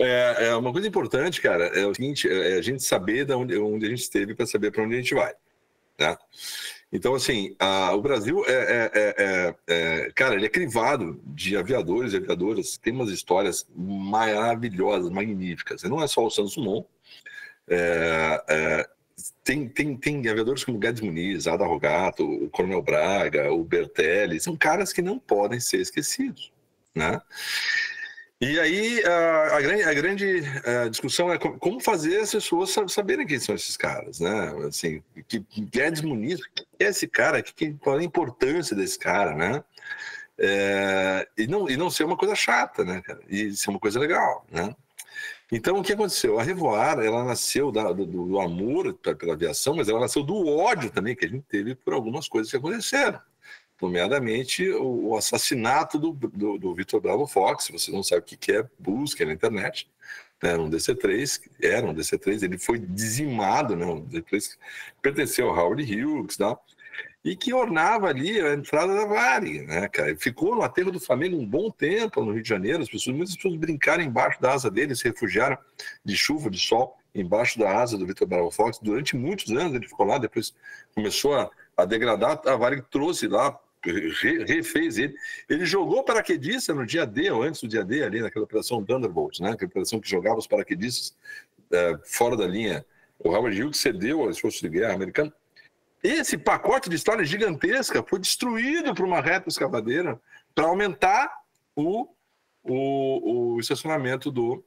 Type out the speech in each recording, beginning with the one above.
É, é, uma coisa importante, cara, é o seguinte: é a gente saber de onde, onde a gente esteve para saber para onde a gente vai. Né? Então, assim, a, o Brasil é, é, é, é, cara, ele é crivado de aviadores e aviadoras. Tem umas histórias maravilhosas, magníficas. E não é só o Santos Dumont. É, é, tem, tem, tem aviadores como Guedes Muniz, Ada Rogato, o Coronel Braga, o Bertelli. São caras que não podem ser esquecidos, né? E aí a, a grande, a grande a discussão é como fazer as pessoas saberem quem são esses caras, né? Assim, que Guedes Muniz, que é esse cara, que, qual é a importância desse cara, né? É, e, não, e não ser uma coisa chata, né, cara? E ser uma coisa legal, né? Então, o que aconteceu? A Revoar, ela nasceu da, do, do, amor pela aviação, mas ela nasceu do ódio também que a gente teve por algumas coisas que aconteceram nomeadamente o, assassinato do, do, do Vitor Bravo Fox. Você não sabe o que é, busque na internet. Né, era um DC-3, era um DC-3, ele foi dizimado, né, um DC-3 pertenceu ao Howard Hughes, tá? e que ornava ali a entrada da Vale, né, cara? Ficou no aterro do Flamengo um bom tempo no Rio de Janeiro, as pessoas, muitas pessoas brincaram embaixo da asa dele, se refugiaram de chuva, de sol, embaixo da asa do Vitor Bravo Fox. Durante muitos anos ele ficou lá, depois começou a, a degradar, a Vale trouxe lá refez ele. Ele jogou paraquedista no dia D, ou antes do dia D, ali naquela operação Thunderbolt, né? aquela operação que jogava os paraquedistas é, fora da linha. O Howard Hughes cedeu às forças de guerra americanas. Esse pacote de história gigantesca foi destruído por uma reta escavadeira para aumentar o, o, o estacionamento do,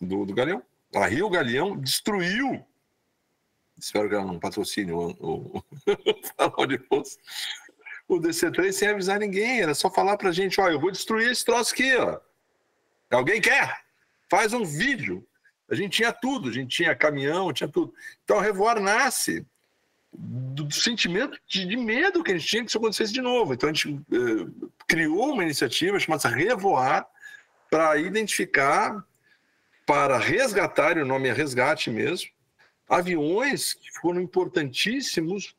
do, do Galeão. A Rio Galeão destruiu. Espero que ela não patrocine o, o, o, o o DC3 sem avisar ninguém. Era só falar pra gente: ó, eu vou destruir esse troço aqui, ó. Alguém quer? Faz um vídeo. A gente tinha tudo, a gente tinha caminhão, tinha tudo. Então a Revoar nasce do, do sentimento de, de, medo que a gente tinha que isso acontecesse de novo. Então a gente eh, criou uma iniciativa chamada Revoar para identificar, para resgatar, e o nome é resgate mesmo, aviões que foram importantíssimos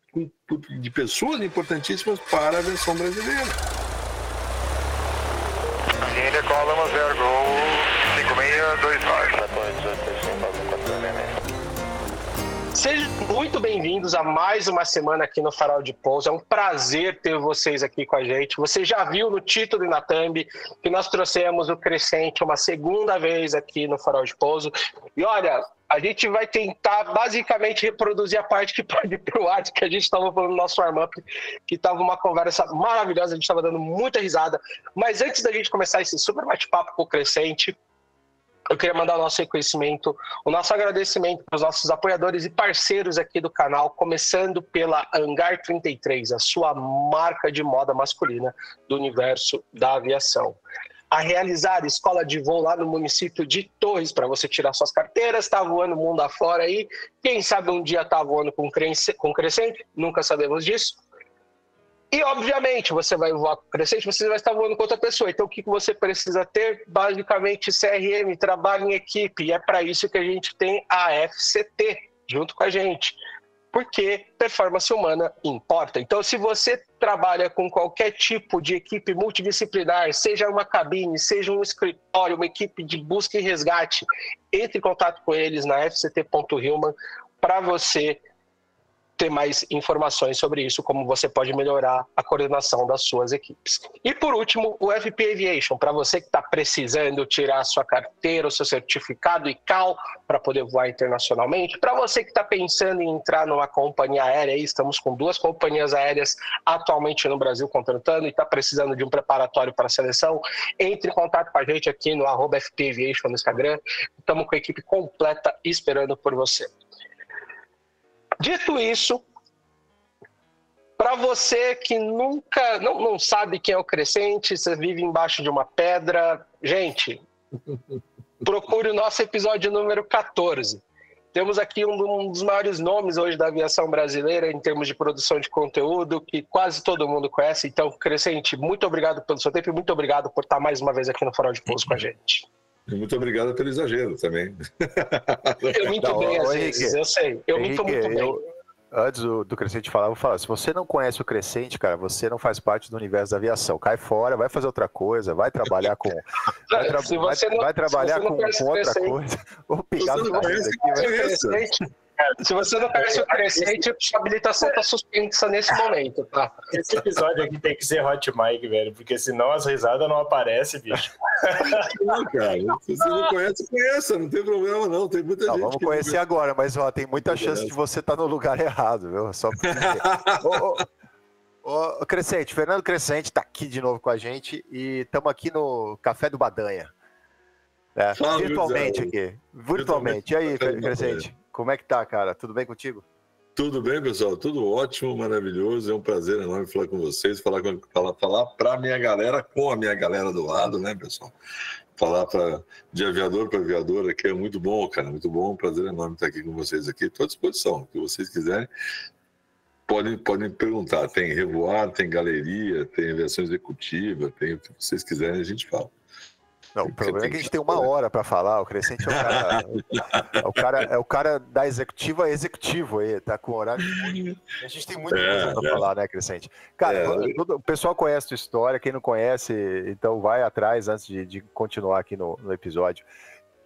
de pessoas importantíssimas para a versão brasileira. Índia, Column 0, Gol 5629. Sejam muito bem-vindos a mais uma semana aqui no Farol de Pouso. É um prazer ter vocês aqui com a gente. Você já viu no título e na thumb que nós trouxemos o Crescente uma segunda vez aqui no Farol de Pouso. E olha, a gente vai tentar basicamente reproduzir a parte que pode ir para o ar, que a gente estava falando no nosso warm-up, que estava uma conversa maravilhosa, a gente estava dando muita risada. Mas antes da gente começar esse super bate-papo com o Crescente, eu queria mandar o nosso reconhecimento, o nosso agradecimento para os nossos apoiadores e parceiros aqui do canal, começando pela Hangar 33, a sua marca de moda masculina do universo da aviação a realizar escola de voo lá no município de Torres para você tirar suas carteiras, está voando mundo afora aí. Quem sabe um dia está voando com crescente, nunca sabemos disso. E, obviamente, você vai voar com crescente, você vai estar voando com outra pessoa. Então, o que você precisa ter? Basicamente, CRM, trabalho em equipe. E é para isso que a gente tem a FCT junto com a gente porque performance humana importa. Então, se você trabalha com qualquer tipo de equipe multidisciplinar, seja uma cabine, seja um escritório, uma equipe de busca e resgate, entre em contato com eles na fct.human para você ter mais informações sobre isso, como você pode melhorar a coordenação das suas equipes. E por último, o FP Aviation, para você que está precisando tirar sua carteira, o seu certificado ICAO para poder voar internacionalmente, para você que está pensando em entrar numa companhia aérea, estamos com duas companhias aéreas atualmente no Brasil contratando e está precisando de um preparatório para a seleção, entre em contato com a gente aqui no arroba FP Aviation no Instagram, estamos com a equipe completa esperando por você. Dito isso, para você que nunca, não, não sabe quem é o Crescente, você vive embaixo de uma pedra, gente, procure o nosso episódio número 14. Temos aqui um, um, dos maiores nomes hoje da aviação brasileira em termos de produção de conteúdo, que quase todo mundo conhece. Então, Crescente, muito obrigado pelo seu tempo e muito obrigado por estar mais uma vez aqui no Farol de Pouso com a gente. Muito obrigado pelo exagero também. Eu minto Não, bem, às vezes, eu sei. Eu Henrique, minto muito bem. Eu, antes do, do Crescente falar, eu vou falar. Se você não conhece o Crescente, cara, você não faz parte do universo da aviação. Cai fora, vai fazer outra coisa, vai trabalhar com. Vai, tra vai, não, vai trabalhar com, com outra coisa. Vou pegar você não conhece, aqui, se você não conhece o Crescente, a habilitação está suspensa nesse momento, tá? Esse episódio aqui tem que ser hot mic, velho, porque senão as risadas não aparecem, bicho. Não, cara. Se você não conhece, conheça, não tem problema, não. Tem muita não, gente. Vamos conhecer não... agora, mas ó, tem muita chance de você estar tá no lugar errado, viu? Só porque... ô, ô, Crescente, Fernando Crescente está aqui de novo com a gente e estamos aqui no Café do Badanha. É, virtualmente aqui. Virtualmente. E aí, Crescente? Como é que tá, cara? Tudo bem contigo? Tudo bem, pessoal? Tudo ótimo, maravilhoso. É um prazer enorme falar com vocês, falar, com, falar, falar para minha galera, com a minha galera do lado, né, pessoal? Falar pra, de aviador para aviador aqui é muito bom, cara, muito bom. Prazer enorme estar aqui com vocês aqui. Estou à disposição, o que vocês quiserem. Podem, podem perguntar. Tem revoar, tem galeria, tem aviação executiva, tem o que vocês quiserem, a gente fala. Não, o problema é que a gente tem uma hora para falar. O Crescente é o cara, é o cara, é o cara da executiva executivo aí, tá com horário. A gente tem muita é, coisa para é. falar, né, Crescente? Cara, é. todo, o pessoal conhece a tua história, quem não conhece, então vai atrás antes de, de continuar aqui no, no episódio.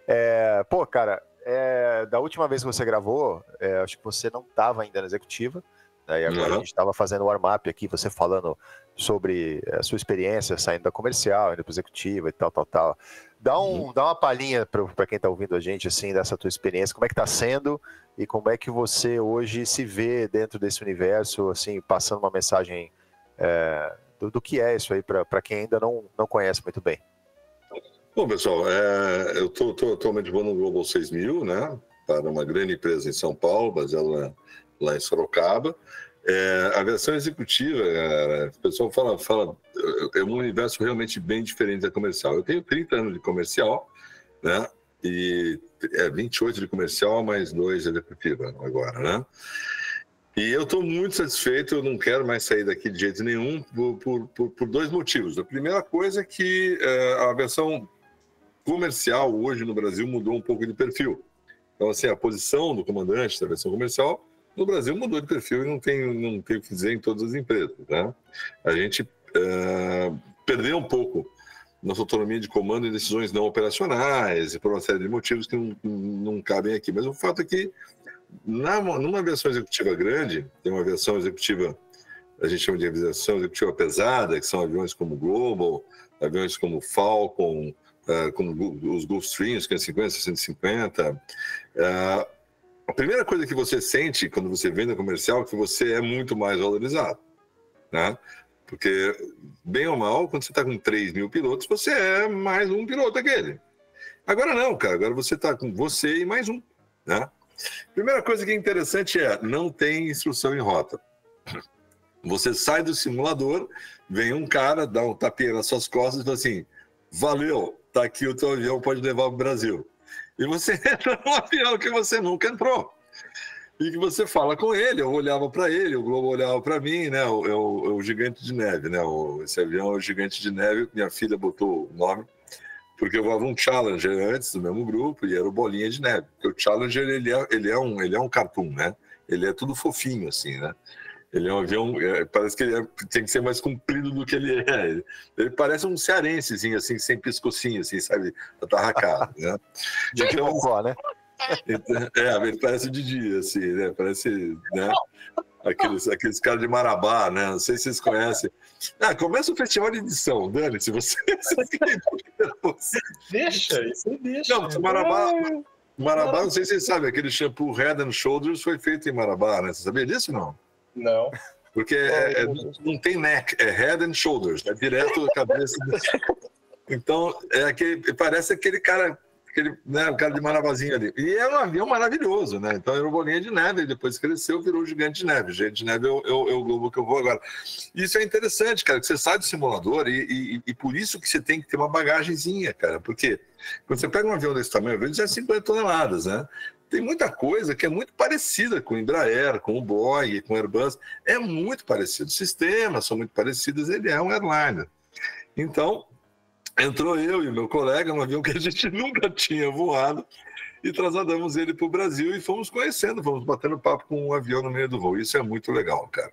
É, pô, cara, é, da última vez que você gravou, acho que você não estava ainda na executiva. Né, e agora uhum. a gente estava fazendo o warm-up aqui, você falando sobre a sua experiência saindo da comercial, indo para executiva e tal, tal, tal. Dá, um, uhum. dá uma palhinha para quem está ouvindo a gente, assim, dessa tua experiência, como é que está sendo e como é que você hoje se vê dentro desse universo, assim, passando uma mensagem é, do, do, que é isso aí para quem ainda não, não conhece muito bem. Bom, pessoal, é, eu estou atualmente voando no Global 6000, né, para uma grande empresa em São Paulo, baseada lá, lá em Sorocaba. É, a versão executiva, é, o pessoal fala, fala, é um universo realmente bem diferente da comercial. Eu tenho 30 anos de comercial, né? E é 28 de comercial, mais dois de executiva agora, né? E eu estou muito satisfeito, eu não quero mais sair daqui de jeito nenhum por, por, por dois motivos. A primeira coisa é que é, a versão comercial hoje no Brasil mudou um pouco de perfil. Então, assim, a posição do comandante da versão comercial no Brasil mudou de perfil e não tem, não tem o que dizer em todas as empresas. Né? A gente uh, perdeu um pouco nossa autonomia de comando em decisões não operacionais e por uma série de motivos que não, não cabem aqui. Mas o fato é que na, numa aviação executiva grande, tem uma aviação executiva, a gente chama de aviação executiva pesada, que são aviões como Global, aviões como Falcon, uh, como os Gulfstreams, 550, 650, uh, a primeira coisa que você sente quando você vende no comercial é que você é muito mais valorizado, né? Porque, bem ou mal, quando você está com 3 mil pilotos, você é mais um piloto aquele. Agora não, cara. Agora você está com você e mais um, né? Primeira coisa que é interessante é, não tem instrução em rota. Você sai do simulador, vem um cara, dá um tapinha nas suas costas e fala assim, valeu, tá aqui o teu avião, pode levar para o Brasil. E você entra num avião que você nunca entrou. E que você fala com ele, eu olhava para ele, o Globo olhava para mim, né? O, é o, é o, gigante de neve, né? O, esse avião é o gigante de neve, minha filha botou o nome, porque eu voava um Challenger antes do mesmo grupo e era o Bolinha de Neve. Porque o Challenger, ele é, ele é, um, ele é um cartoon, né? Ele é tudo fofinho, assim, né? Ele é um avião, é, parece que ele é, tem que ser mais comprido do que ele é. Ele, ele parece um cearensezinho, assim, sem pescocinho, assim, sabe? Atarracado, né? De então, só, né? É, ele parece de dia, assim, né? Parece, né? Aqueles, aqueles caras de Marabá, né? Não sei se vocês conhecem. Ah, começa o festival de edição, Dani, se você... deixa, isso deixa. Não, Marabá... Marabá, não sei se vocês sabem, aquele shampoo Head and Shoulders foi feito em Marabá, né? Você sabia disso não? Não. Porque é, é, não tem neck, é head and shoulders, é direto a cabeça. Então, é aquele, parece aquele cara, aquele, né, o cara de Maravazinho ali. E é um avião maravilhoso, né? Então era uma bolinha de neve, e depois cresceu, virou o gigante de neve. Gigante de neve é o, é, é o globo que eu vou agora. Isso é interessante, cara, que você sai do simulador e, e, e, por isso que você tem que ter uma bagagenzinha, cara. Porque quando você pega um avião desse tamanho, avião já é 50 toneladas, né? Tem muita coisa que é muito parecida com o Embraer, com o Boeing, com o Airbus. É muito parecido. Os sistemas são muito parecidos, ele é um airliner. Então, entrou eu e meu colega um avião que a gente nunca tinha voado e trasladamos ele para o Brasil e fomos conhecendo, fomos batendo papo com um avião no meio do voo. Isso é muito legal, cara.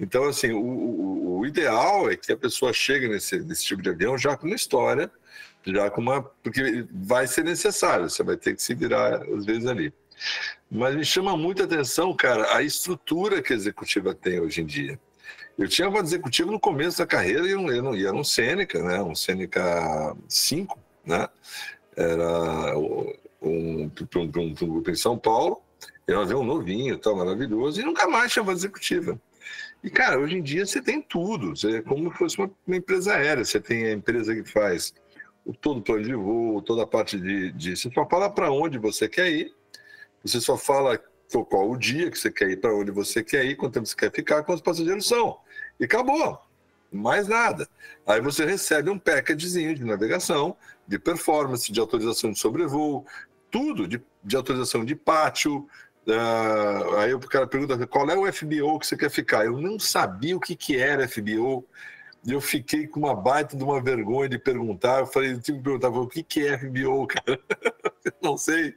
Então, assim, o, o, o ideal é que a pessoa chegue nesse, nesse tipo de avião já com uma história, já com uma. Porque vai ser necessário, você vai ter que se virar às vezes ali. Mas me chama muita atenção, cara, a estrutura que a executiva tem hoje em dia. Eu tinha uma executiva no começo da carreira e eu não, era um Sêneca, né? Um Sêneca 5, né? Era um, um, um, um grupo em São Paulo, era um avião novinho, tal, maravilhoso, e nunca mais tinha executiva. E, cara, hoje em dia você tem tudo, você, é como se fosse uma, uma, empresa aérea, você tem a empresa que faz todo o plano de voo, toda a parte de, de você só fala para onde você quer ir, você só fala qual o dia que você quer ir, para onde você quer ir, quanto tempo você quer ficar, quantos passageiros são. E acabou. Mais nada. Aí você recebe um packagezinho de navegação, de performance, de autorização de sobrevoo, tudo de, de autorização de pátio. Uh, aí o cara pergunta qual é o FBO que você quer ficar. Eu não sabia o que, que era FBO. E eu fiquei com uma baita de uma vergonha de perguntar. Eu falei, eu tive que perguntar, o que, que é FBO, cara? não sei.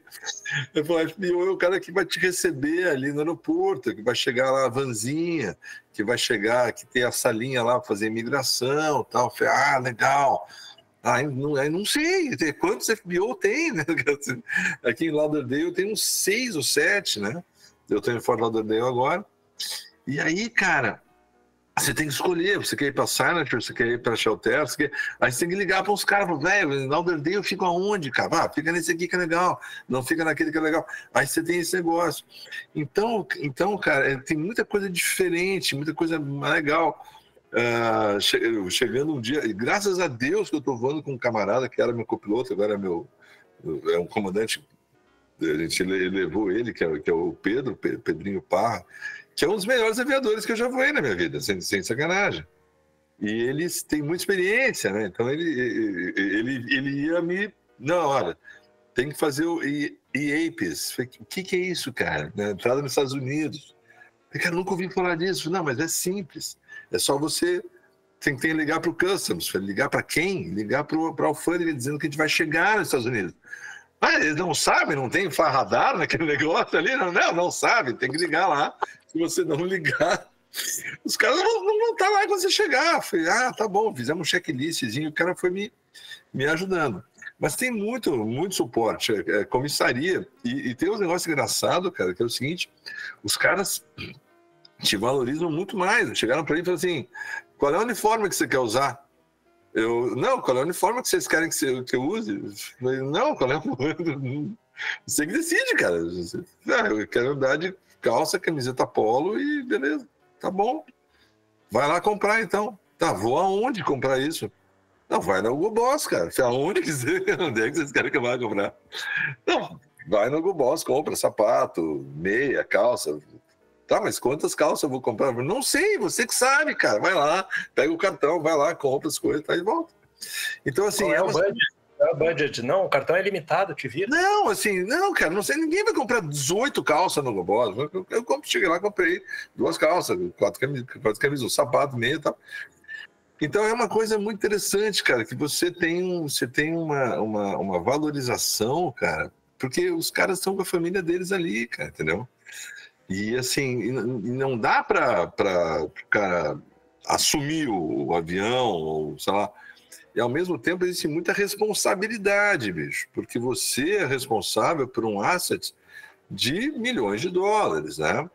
Eu falei, FBO é o cara que vai te receber ali no aeroporto, que vai chegar lá a vanzinha, que vai chegar, que tem a salinha lá para fazer imigração tal. Eu falei, ah, legal. Ah, não, não sei quantos FBO tem, né? Aqui em Lauderdale tem uns seis ou sete, né? Eu tenho em Fort Lauderdale agora. E aí, cara, você tem que escolher, você quer ir para Signature, você quer ir para Shelter, você quer... aí você tem que ligar para uns caras, velho, em Lauderdale eu fico aonde, cara? Ah, fica nesse aqui que é legal, não fica naquele que é legal. Aí você tem esse negócio. Então, então cara, é, tem muita coisa diferente, muita coisa legal. Uh, chegando um dia, e graças a Deus que eu estou voando com um camarada que era meu copiloto, agora é meu é um comandante, a gente levou ele, que é, que é o Pedro, Pedrinho Parra, que é um dos melhores aviadores que eu já voei na minha vida, sem, sem sacanagem. E eles têm muita experiência, né? Então ele, ele, ele ia me. Não, olha, tem que fazer o IAPES. O que, que é isso, cara? Na entrada nos Estados Unidos. Eu, cara, nunca ouvi falar disso. Não, mas é simples. É só você tem que ligar para o Customs. Ligar para quem? Ligar para a alfândega dizendo que a gente vai chegar nos Estados Unidos. Mas eles não sabem, não tem radar naquele negócio ali? Não, não, não sabe, tem que ligar lá. Se você não ligar, os caras não, vão estar lá quando você chegar. falei, ah, tá bom, fizemos um checklistzinho, o cara foi me, me ajudando. Mas tem muito, muito suporte, é, é, comissaria. E, e tem um negócio engraçado, cara, que é o seguinte: os caras te valorizam muito mais. Chegaram para mim e falaram assim: qual é o uniforme que você quer usar? Eu, não, qual é o uniforme que vocês querem que, você, que eu use? Eu falei, não, qual é o. Você que decide, cara. Ah, eu quero andar de calça, camiseta polo e beleza, tá bom. Vai lá comprar então. Tá, vou aonde comprar isso? Não, vai na Google Boss, cara. Aonde quiser, onde é que vocês querem que eu vá comprar? Não, vai no Google Boss, compra sapato, meia, calça, Tá, mas quantas calças eu vou comprar? Não sei, você que sabe, cara. Vai lá, pega o cartão, vai lá, compra as coisas, tá e volta. Então, assim. é, é o budget? É o budget, não, o cartão é limitado, te vira. Não, assim, não, cara, não sei, ninguém vai comprar 18 calças no Globos. Eu, eu, eu cheguei lá, comprei duas calças, quatro camisas, quatro camisas um sapato, meio e tal. Então é uma coisa muito interessante, cara, que você tem, você tem uma, uma, uma valorização, cara, porque os caras estão com a família deles ali, cara, entendeu? E assim, não dá para o cara assumir o, o, avião, ou sei lá. E ao mesmo tempo existe muita responsabilidade, bicho, porque você é responsável por um asset de milhões de dólares, né?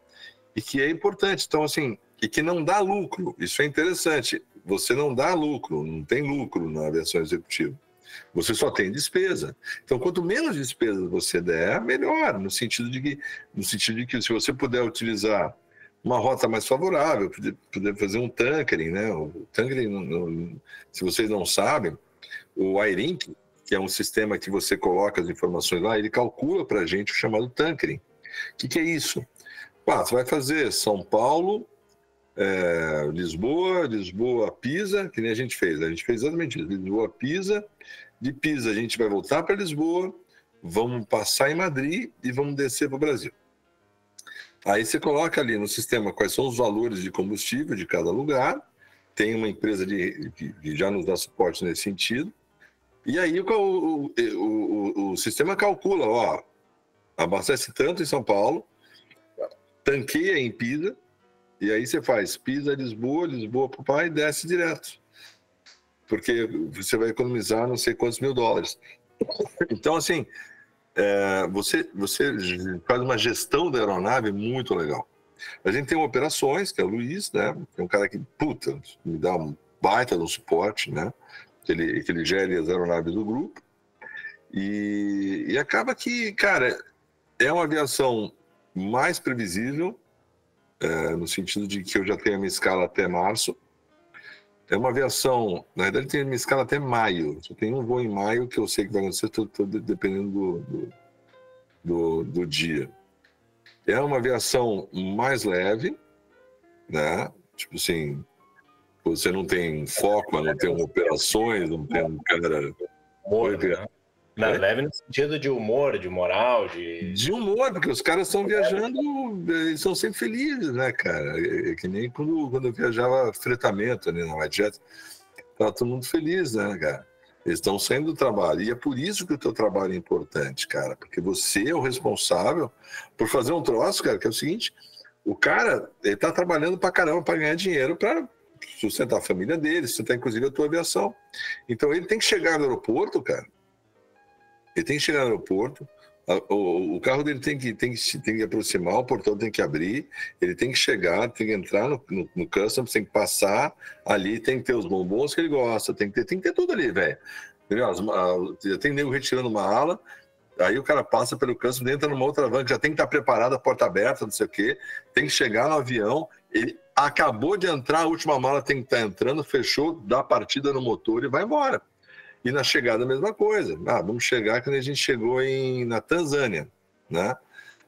E que é importante. Então, assim, e que não dá lucro. Isso é interessante. Você não dá lucro, não tem lucro na aviação executiva. Você só tem despesa. Então, quanto menos despesas você der, melhor, no sentido de que, no sentido de que se você puder utilizar uma rota mais favorável, poder, fazer um tankering, né? O tankering, se vocês não sabem, o iRink, que é um sistema que você coloca as informações lá, ele calcula para a gente o chamado tankering. O que, que é isso? Ah, você vai fazer São Paulo, é, Lisboa, Lisboa, Pisa, que nem a gente fez. A gente fez exatamente isso. Lisboa, Pisa. De Pisa a gente vai voltar para Lisboa, vamos passar em Madrid e vamos descer para o Brasil. Aí você coloca ali no sistema quais são os valores de combustível de cada lugar. Tem uma empresa de, que já nos dá suporte nesse sentido. E aí o, o, o, o, sistema calcula, ó, abastece tanto em São Paulo, tanqueia em Pisa, e aí você faz Pisa, Lisboa, Lisboa para o pai e desce direto. Porque você vai economizar não sei quantos mil dólares. Então, assim, é, você, você faz uma gestão da aeronave muito legal. A gente tem operações, que é o Luiz, né? É um cara que, puta, me dá um baita no suporte, né? Que ele, que ele gere as aeronaves do grupo. E, e acaba que, cara, é uma aviação mais previsível, é, no sentido de que eu já tenho a minha escala até março. É uma aviação, na verdade, tem a minha escala até maio. Só tem um voo em maio que eu sei que vai acontecer, tô, tô dependendo do, do, do, do dia. É uma aviação mais leve, né? Tipo assim, você não tem foco, não tem operações, não tem um cara. Humor, né? Não, leve no sentido de humor, de moral, de. De humor, porque os caras estão viajando, eles são sempre felizes, né, cara? É, é que nem quando, quando eu viajava fretamento ali na Jet, tava todo mundo feliz, né, cara? Eles estão saindo do trabalho. E é por isso que o teu trabalho é importante, cara. Porque você é o responsável por fazer um troço, cara, que é o seguinte: o cara, ele tá trabalhando pra caramba para ganhar dinheiro para sustentar a família dele, sustentar inclusive a tua aviação. Então ele tem que chegar no aeroporto, cara. Ele tem que chegar no aeroporto, o, o, carro dele tem que, tem, que, tem que aproximar, o portão tem que abrir, ele tem que chegar, tem que entrar no, no, no customs, tem que passar ali, tem que ter os bombons que ele gosta, tem que ter, tem que ter tudo ali, velho. Tem nego retirando uma ala, aí o cara passa pelo customs, entra numa outra van que já tem que estar preparada, porta aberta, não sei o quê, tem que chegar no avião, ele acabou de entrar, a última mala tem que estar entrando, fechou, dá partida no motor e vai embora. E na chegada a mesma coisa. Ah, vamos chegar quando a gente chegou em, na Tanzânia, né?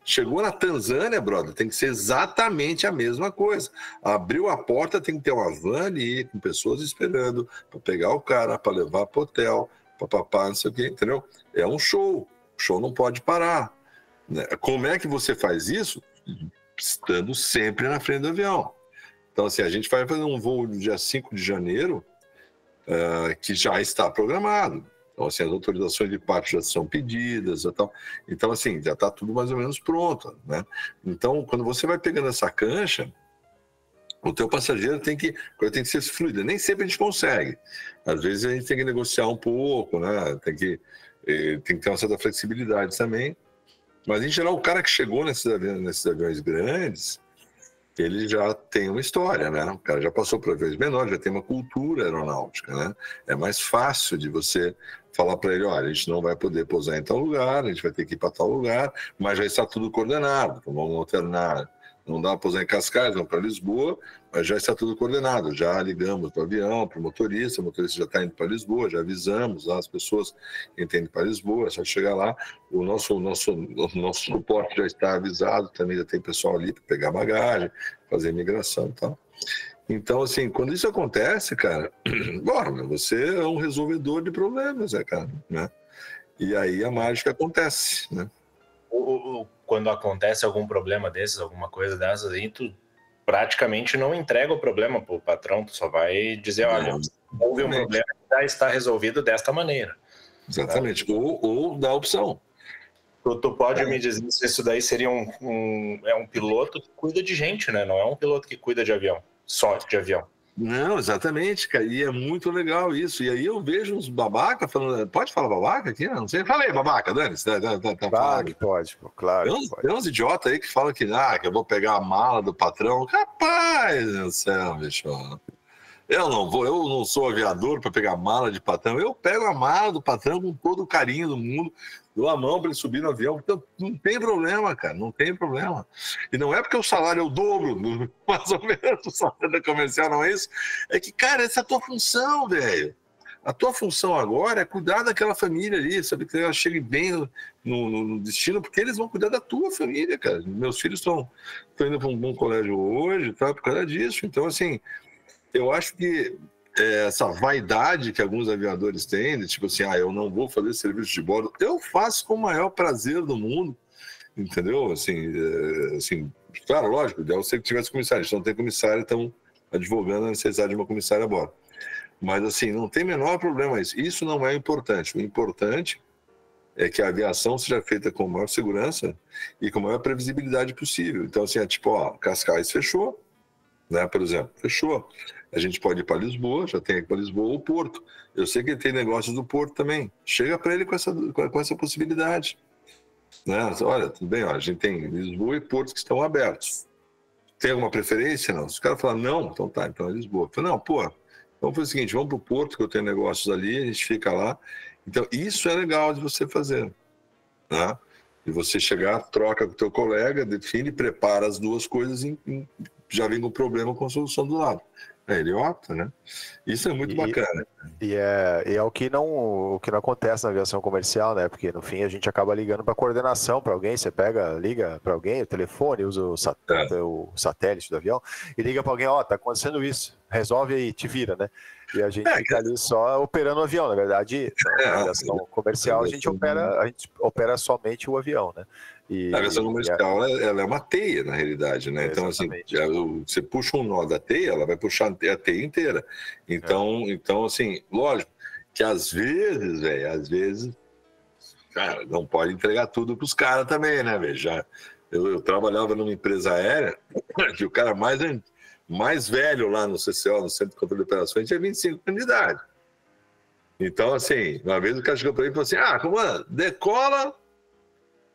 Chegou na Tanzânia, brother, tem que ser exatamente a mesma coisa. Abriu a porta, tem que ter uma van ali com pessoas esperando para pegar o cara, para levar para o hotel, papapá, não sei o quê, entendeu? É um show. O show não pode parar. Né? Como é que você faz isso? Estando sempre na frente do avião. Então, assim, a gente vai fazer um voo no dia 5 de janeiro, uh, que já está programado. Então, assim, as autorizações de parte já são pedidas e tal. Então, assim, já está tudo mais ou menos pronto, né? Então, quando você vai pegando essa cancha, o teu passageiro tem que, tem que ser fluida. Nem sempre a gente consegue. Às vezes a gente tem que negociar um pouco, né? Tem que, eh, tem que ter uma certa flexibilidade também. Mas, em geral, o cara que chegou nesses aviões, nesses aviões grandes, ele já tem uma história, né? O cara já passou por aviões menores, já tem uma cultura aeronáutica, né? É mais fácil de você falar para ele, olha, a gente não vai poder pousar em tal lugar, a gente vai ter que ir para tal lugar, mas já está tudo coordenado, vamos alternar não dá para pousar em Cascais, vamos para Lisboa, mas já está tudo coordenado. Já ligamos para o avião, para o motorista, o motorista já está indo para Lisboa, já avisamos as pessoas que entendem para Lisboa, é só chegar lá. O nosso, nosso, nosso suporte já está avisado, também já tem pessoal ali para pegar bagagem, fazer imigração e tal. Então, assim, quando isso acontece, cara, bora, você é um resolvedor de problemas, é, cara, né? E aí a mágica acontece, né? O, o, quando acontece algum problema desses, alguma coisa dessas, aí tu praticamente não entrega o problema para o patrão, tu só vai dizer, olha, houve um problema que já está resolvido desta maneira. Exatamente, tá? ou, ou dá opção. Tu, tu pode é. me dizer se isso daí seria um, um, é um piloto que cuida de gente, né? Não é um piloto que cuida de avião, só de avião. Não, exatamente, cara. E é muito legal isso. E aí eu vejo uns babaca falando. Pode falar babaca aqui? Não sei. Falei, babaca, Dani. Tá, tá, tá, tá claro pode, pô, claro. Tem uns, pode. tem uns idiotas aí que falam que, ah, que eu vou pegar a mala do patrão. Rapaz do céu, bicho. Eu não vou, eu não sou aviador para pegar mala de patrão. Eu pego a mala do patrão com todo o carinho do mundo dou a mão para ele subir no avião. Então, não tem problema, cara, não tem problema. E não é porque o salário é o dobro, mais ou menos, o salário da comercial não é isso. É que, cara, essa é a tua função, velho. A tua função agora é cuidar daquela família ali, saber que ela chegue bem no, no, no, destino, porque eles vão cuidar da tua família, cara. Meus filhos estão indo para um bom colégio hoje, tá, por causa disso. Então, assim, eu acho que é, essa vaidade que alguns aviadores têm, de tipo assim, ah, eu não vou fazer serviço de bordo, eu faço com o maior prazer do mundo, entendeu? Assim, é, assim claro, lógico, ideal seria que tivesse comissário, não tem comissário, estão advogando a necessidade de uma comissária a bordo. Mas assim, não tem menor problema isso. Isso não é importante. O importante é que a aviação seja feita com maior segurança e com maior previsibilidade possível. Então, assim, é tipo, ó, Cascais fechou, né? Por exemplo, fechou. A gente pode ir para Lisboa, já tem aqui para Lisboa ou Porto. Eu sei que tem negócios do Porto também. Chega para ele com essa, com essa possibilidade. Né? Olha, tudo bem, a gente tem Lisboa e Porto que estão abertos. Tem alguma preferência? Não. Se o cara falar não, então tá, então é Lisboa. Falo, não, pô, então foi o seguinte, vamos para o Porto, que eu tenho negócios ali, a gente fica lá. Então, isso é legal de você fazer. Né? E você chegar, troca com o teu colega, define, prepara as duas coisas e já vem com o problema com a solução do lado. É, ele opta, né? Isso é muito e, bacana. E é, e é o, que não, o que não acontece na aviação comercial, né? Porque no fim a gente acaba ligando para coordenação para alguém. Você pega, liga para alguém, o telefone, usa o, sat é. o satélite do avião e liga para alguém: Ó, oh, tá acontecendo isso, resolve aí, te vira, né? E a gente é, fica ali só operando o avião. Na verdade, na é, aviação comercial a gente opera, a gente opera somente o avião, né? E, a aviação comercial e, ela é uma teia, na realidade, né? Então, assim, você puxa um nó da teia, ela vai puxar a teia inteira. Então, é. então assim, lógico que às vezes, velho, às vezes, cara, não pode entregar tudo para os caras também, né, velho? Eu, eu, trabalhava numa empresa aérea que o cara mais, mais velho lá no CCO, no Centro de Controle de Operações, tinha 25 anos de idade. Então, assim, uma vez o cara chegou para mim e falou assim: ah, comandante, decola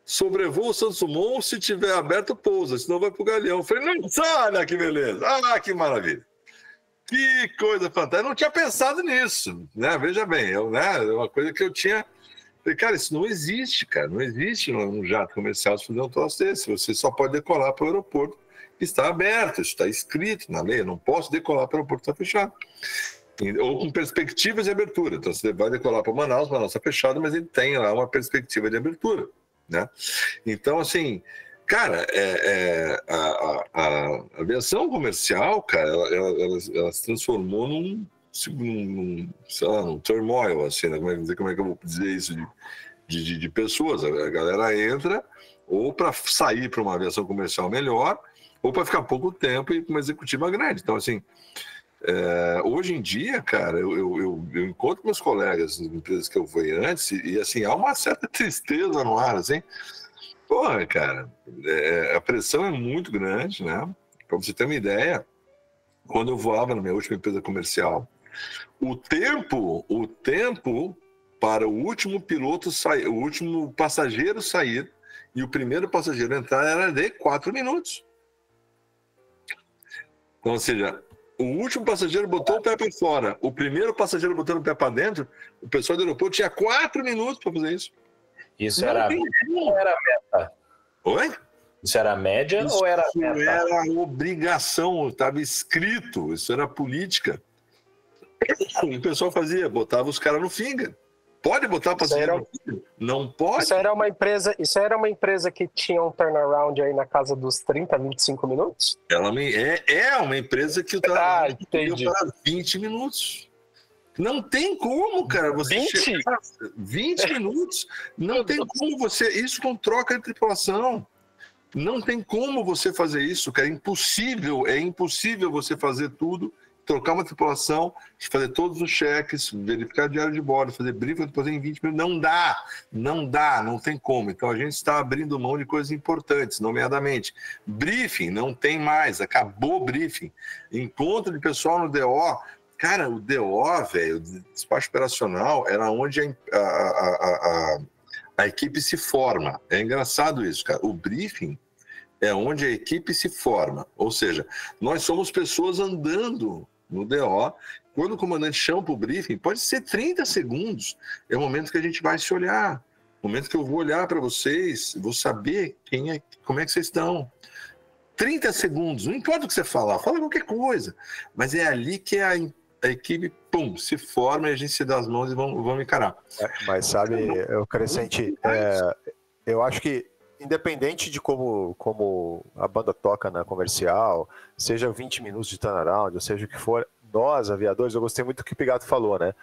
sobrevoa o Santos Dumont, se tiver aberto, pousa, senão vai pro Galeão. Eu falei, não, olha que beleza, ah, que maravilha. Que coisa fantástica. Eu não tinha pensado nisso, né? Veja bem, eu, né? É uma coisa que eu tinha. Falei, cara, isso não existe, cara. Não existe num jato comercial se fazer um troço desse. Você só pode decolar para o aeroporto está aberto, está escrito na lei. Eu não posso decolar para o aeroporto que está fechado. Ou com perspectivas de abertura. Então, você vai decolar para Manaus, Manaus está fechado, mas ele tem lá uma perspectiva de abertura. Né? Então, assim, cara, é, é, a, a, a, aviação comercial, cara, ela, ela, ela, ela se transformou num, num, sei lá, num turmoil, assim, né? como, é, como é que eu vou dizer isso de, de, de pessoas? A galera entra ou para sair para uma aviação comercial melhor, ou para ficar pouco tempo e uma executiva grande. Então, assim, é, hoje em dia, cara, eu, eu, eu, encontro meus colegas nas empresas que eu fui antes e, assim, há uma certa tristeza no ar, assim. Porra, cara, é, a pressão é muito grande, né? Para você ter uma ideia, quando eu voava na minha última empresa comercial, o tempo, o tempo para o último piloto sair, o último passageiro sair e o primeiro passageiro entrar era de quatro minutos. Então, ou seja, o último passageiro botou o pé para fora, o primeiro passageiro botando o pé para dentro, o pessoal do aeroporto tinha quatro minutos para fazer isso. Isso Não era, ou era meta? Oi? Isso era média isso ou era meta? Isso era obrigação, estava escrito, isso era política. O pessoal fazia, botava os caras no finger. Pode botar para era... Não pode. Isso era uma empresa, isso era uma empresa que tinha um turnaround aí na casa dos 30, 25 minutos? Ela é, é uma empresa que o ah, para 20 minutos. Não tem como, cara, você 20? chegar 20 minutos. Não tem como você. Isso com troca de tripulação. Não tem como você fazer isso, cara. É impossível, é impossível você fazer tudo trocar uma tripulação, fazer todos os cheques, verificar diário de bordo, fazer briefing, fazer em 20 minutos. Não dá, não dá, não tem como. Então a gente está abrindo mão de coisas importantes, nomeadamente briefing, não tem mais, acabou o briefing. Encontro de pessoal no DO. Cara, o DO, velho, despacho operacional, era onde a, a, a, a equipe se forma. É engraçado isso, cara. O briefing é onde a equipe se forma. Ou seja, nós somos pessoas andando no DO. Quando o comandante chama para o briefing, pode ser 30 segundos. É o momento que a gente vai se olhar. O momento que eu vou olhar para vocês, vou saber quem é, como é que vocês estão. 30 segundos, não importa o que você falar, fala qualquer coisa. Mas é ali que a, a equipe, pum, se forma e a gente se dá as mãos e vamos, vamos encarar. É, mas sabe, eu crescente, é, eu acho que independente de como, como a banda toca na comercial, seja 20 minutos de turnaround, ou seja o que for, nós, aviadores, eu gostei muito do que o Pigato falou, né?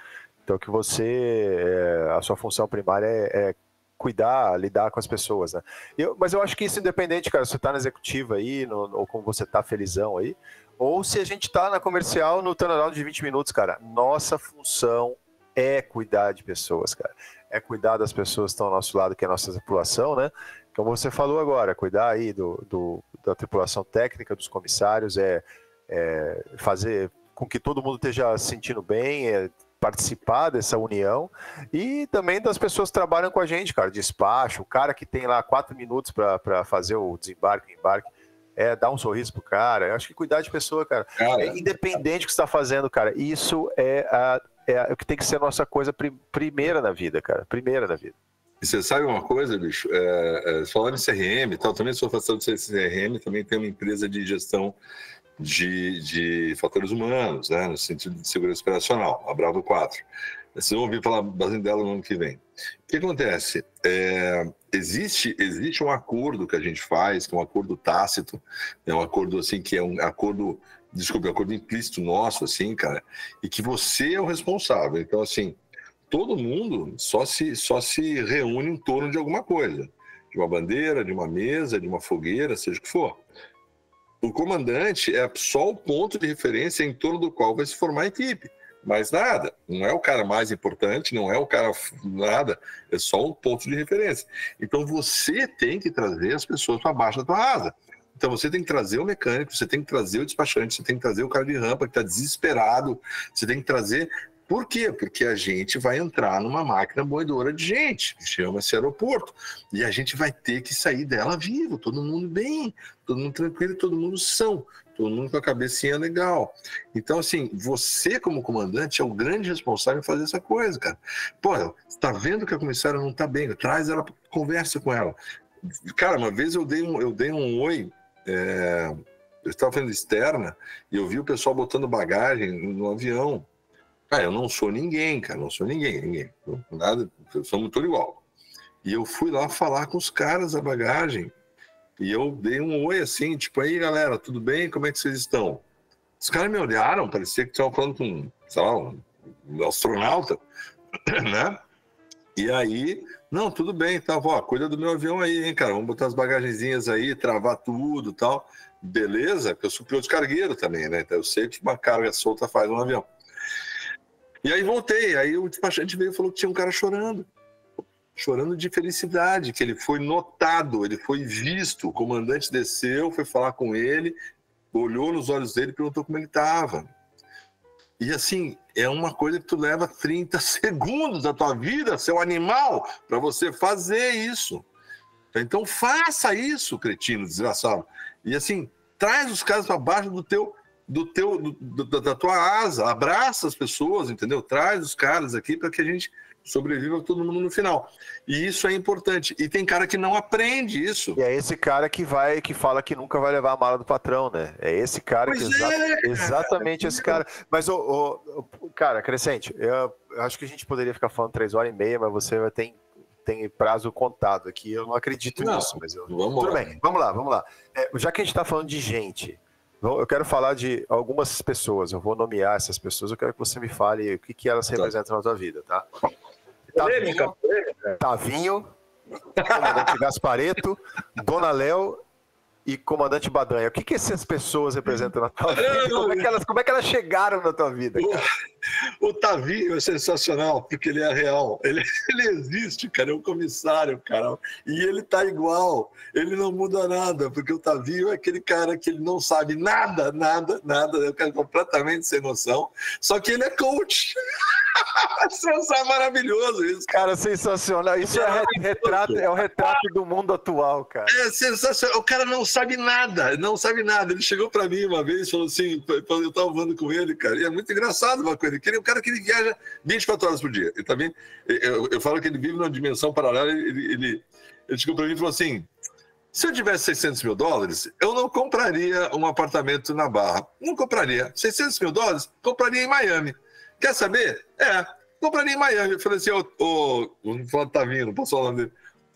Então, que você, é, a sua função primária é, é cuidar, lidar com as pessoas, né? Eu, mas eu acho que isso independente, cara, se você tá na executiva aí, no, ou como você tá felizão aí, ou se a gente tá na comercial no turnaround de 20 minutos, cara, nossa função é cuidar de pessoas, cara. É cuidar das pessoas que estão ao nosso lado, que é a nossa tripulação, né? Como você falou agora, cuidar aí do, do da tripulação técnica, dos comissários, é, é, fazer com que todo mundo esteja se sentindo bem, é participar dessa união e também das pessoas que trabalham com a gente, cara, despacho, o cara que tem lá quatro minutos para fazer o desembarque, embarque, é dar um sorriso pro cara. Eu acho que cuidar de pessoa, cara, cara é independente do que você está fazendo, cara, isso é, a, é o que tem que ser a nossa coisa primeira na vida, cara, primeira na vida. E você sabe uma coisa, bicho? É, é, falando em CRM e tal, também sou facilitador de CRM, também tem uma empresa de gestão de, de fatores humanos, né, no sentido de segurança operacional, a Bravo 4. Vocês vão ouvir falar bastante dela no ano que vem. O que acontece? É, existe, existe um acordo que a gente faz, que é um acordo tácito, é um acordo assim que é um acordo, desculpe, um acordo implícito nosso, assim, cara, e que você é o responsável. Então, assim, todo mundo só se, só se reúne em torno de alguma coisa, de uma bandeira, de uma mesa, de uma fogueira, seja o que for. O comandante é só o ponto de referência em torno do qual vai se formar a equipe. Mais nada. Não é o cara mais importante, não é o cara nada. É só um ponto de referência. Então você tem que trazer as pessoas para baixo da tua asa. Então você tem que trazer o mecânico, você tem que trazer o despachante, você tem que trazer o cara de rampa que está desesperado, você tem que trazer por quê? Porque a gente vai entrar numa máquina moedora de gente, que chama-se aeroporto. E a gente vai ter que sair dela vivo, todo mundo bem, todo mundo tranquilo, todo mundo são, todo mundo com a cabecinha legal. Então, assim, você como comandante é o grande responsável em fazer essa coisa, cara. Pô, tá vendo que a comissária não tá bem, traz ela, conversa com ela. Cara, uma vez eu dei um, eu dei um oi, é... eu estava fazendo externa, e eu vi o pessoal botando bagagem no avião, Cara, eu não sou ninguém, cara, não sou ninguém, ninguém. Nada, somos tudo igual. E eu fui lá falar com os caras da bagagem. E eu dei um oi assim, tipo, aí galera, tudo bem? Como é que vocês estão? Os caras me olharam, parecia que estavam falando com, sei lá, um astronauta, né? E aí, não, tudo bem, tá, ó, cuida do meu avião aí, hein, cara, vamos botar as bagagenzinhas aí, travar tudo tal. Beleza, porque eu sou piloto de cargueiro também, né? Então eu sei que uma carga solta faz um avião. E aí voltei, aí o despachante veio e falou que tinha um cara chorando. Chorando de felicidade, que ele foi notado, ele foi visto. O comandante desceu, foi falar com ele, olhou nos olhos dele e perguntou como ele estava. E assim, é uma coisa que tu leva 30 segundos da tua vida, seu animal, para você fazer isso. Então faça isso, cretino, desgraçado. E assim, traz os caras para baixo do teu do teu, do, da tua asa, abraça as pessoas, entendeu? Traz os caras aqui para que a gente sobreviva todo mundo no final. E isso é importante. E tem cara que não aprende isso. E é esse cara que vai, que fala que nunca vai levar a mala do patrão, né? É esse cara pois que. É, exa cara. Exatamente esse cara. Mas, o, cara, Crescente, eu, eu acho que a gente poderia ficar falando três horas e meia, mas você vai ter tem prazo contado aqui. Eu não acredito não, nisso, mas eu... vamos Tudo lá. bem, vamos lá, vamos lá. É, já que a gente está falando de gente, eu quero falar de algumas pessoas, eu vou nomear essas pessoas, eu quero que você me fale o que, que elas tá. representam na tua vida, tá? Tavinho, Tavinho Comandante Gaspareto, Dona Léo e Comandante Badanha. O que, que essas pessoas representam na tua vida? Como é que elas, como é que elas chegaram na tua vida? O, o Tavinho é sensacional, porque ele é real. Ele, ele existe, cara, é um comissário, cara. E ele tá igual. Ele não muda nada, porque o Tavinho é aquele cara que ele não sabe nada, nada, nada. É um cara completamente sem noção. Só que ele é coach. Sensacional, maravilhoso isso. Cara, sensacional. Isso é, retrato, é o retrato do mundo atual, cara. É sensacional. O cara não sabe nada, não sabe nada. Ele chegou para mim uma vez e falou assim: eu tava falando com ele, cara, e é muito engraçado uma coisa. Ele é um cara que ele viaja 24 horas por dia. Ele também, eu, eu falo que ele vive numa dimensão paralela. Ele, ele, ele chegou para mim e falou assim: se eu tivesse 600 mil dólares, eu não compraria um apartamento na Barra. Não compraria. 600 mil dólares, compraria em Miami. Quer saber? É, compraria em Miami. Eu falei assim, ô, ô, vamos falar do Tavinho, não posso falar dele.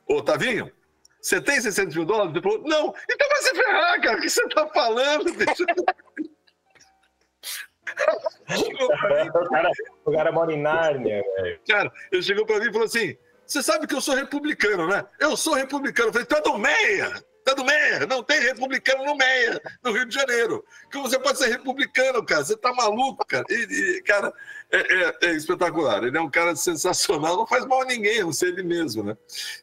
Ô, Tavinho, você tem 600 mil dólares? Ele falou, não. Então vai se ferrar, cara, o que você tá falando? Deixa... o, cara, o cara mora em Nárnia, velho. Cara, ele chegou pra mim e falou assim, você sabe que eu sou republicano, né? Eu sou republicano. Eu falei, tu é do Meia! Tu é do Meia! Não tem republicano no Meia, no Rio de Janeiro. Como você pode ser republicano, cara? Você tá maluco, cara? E, e, cara, é, é, é, espetacular. Ele é um cara sensacional, não faz mal a ninguém, não ser ele mesmo, né?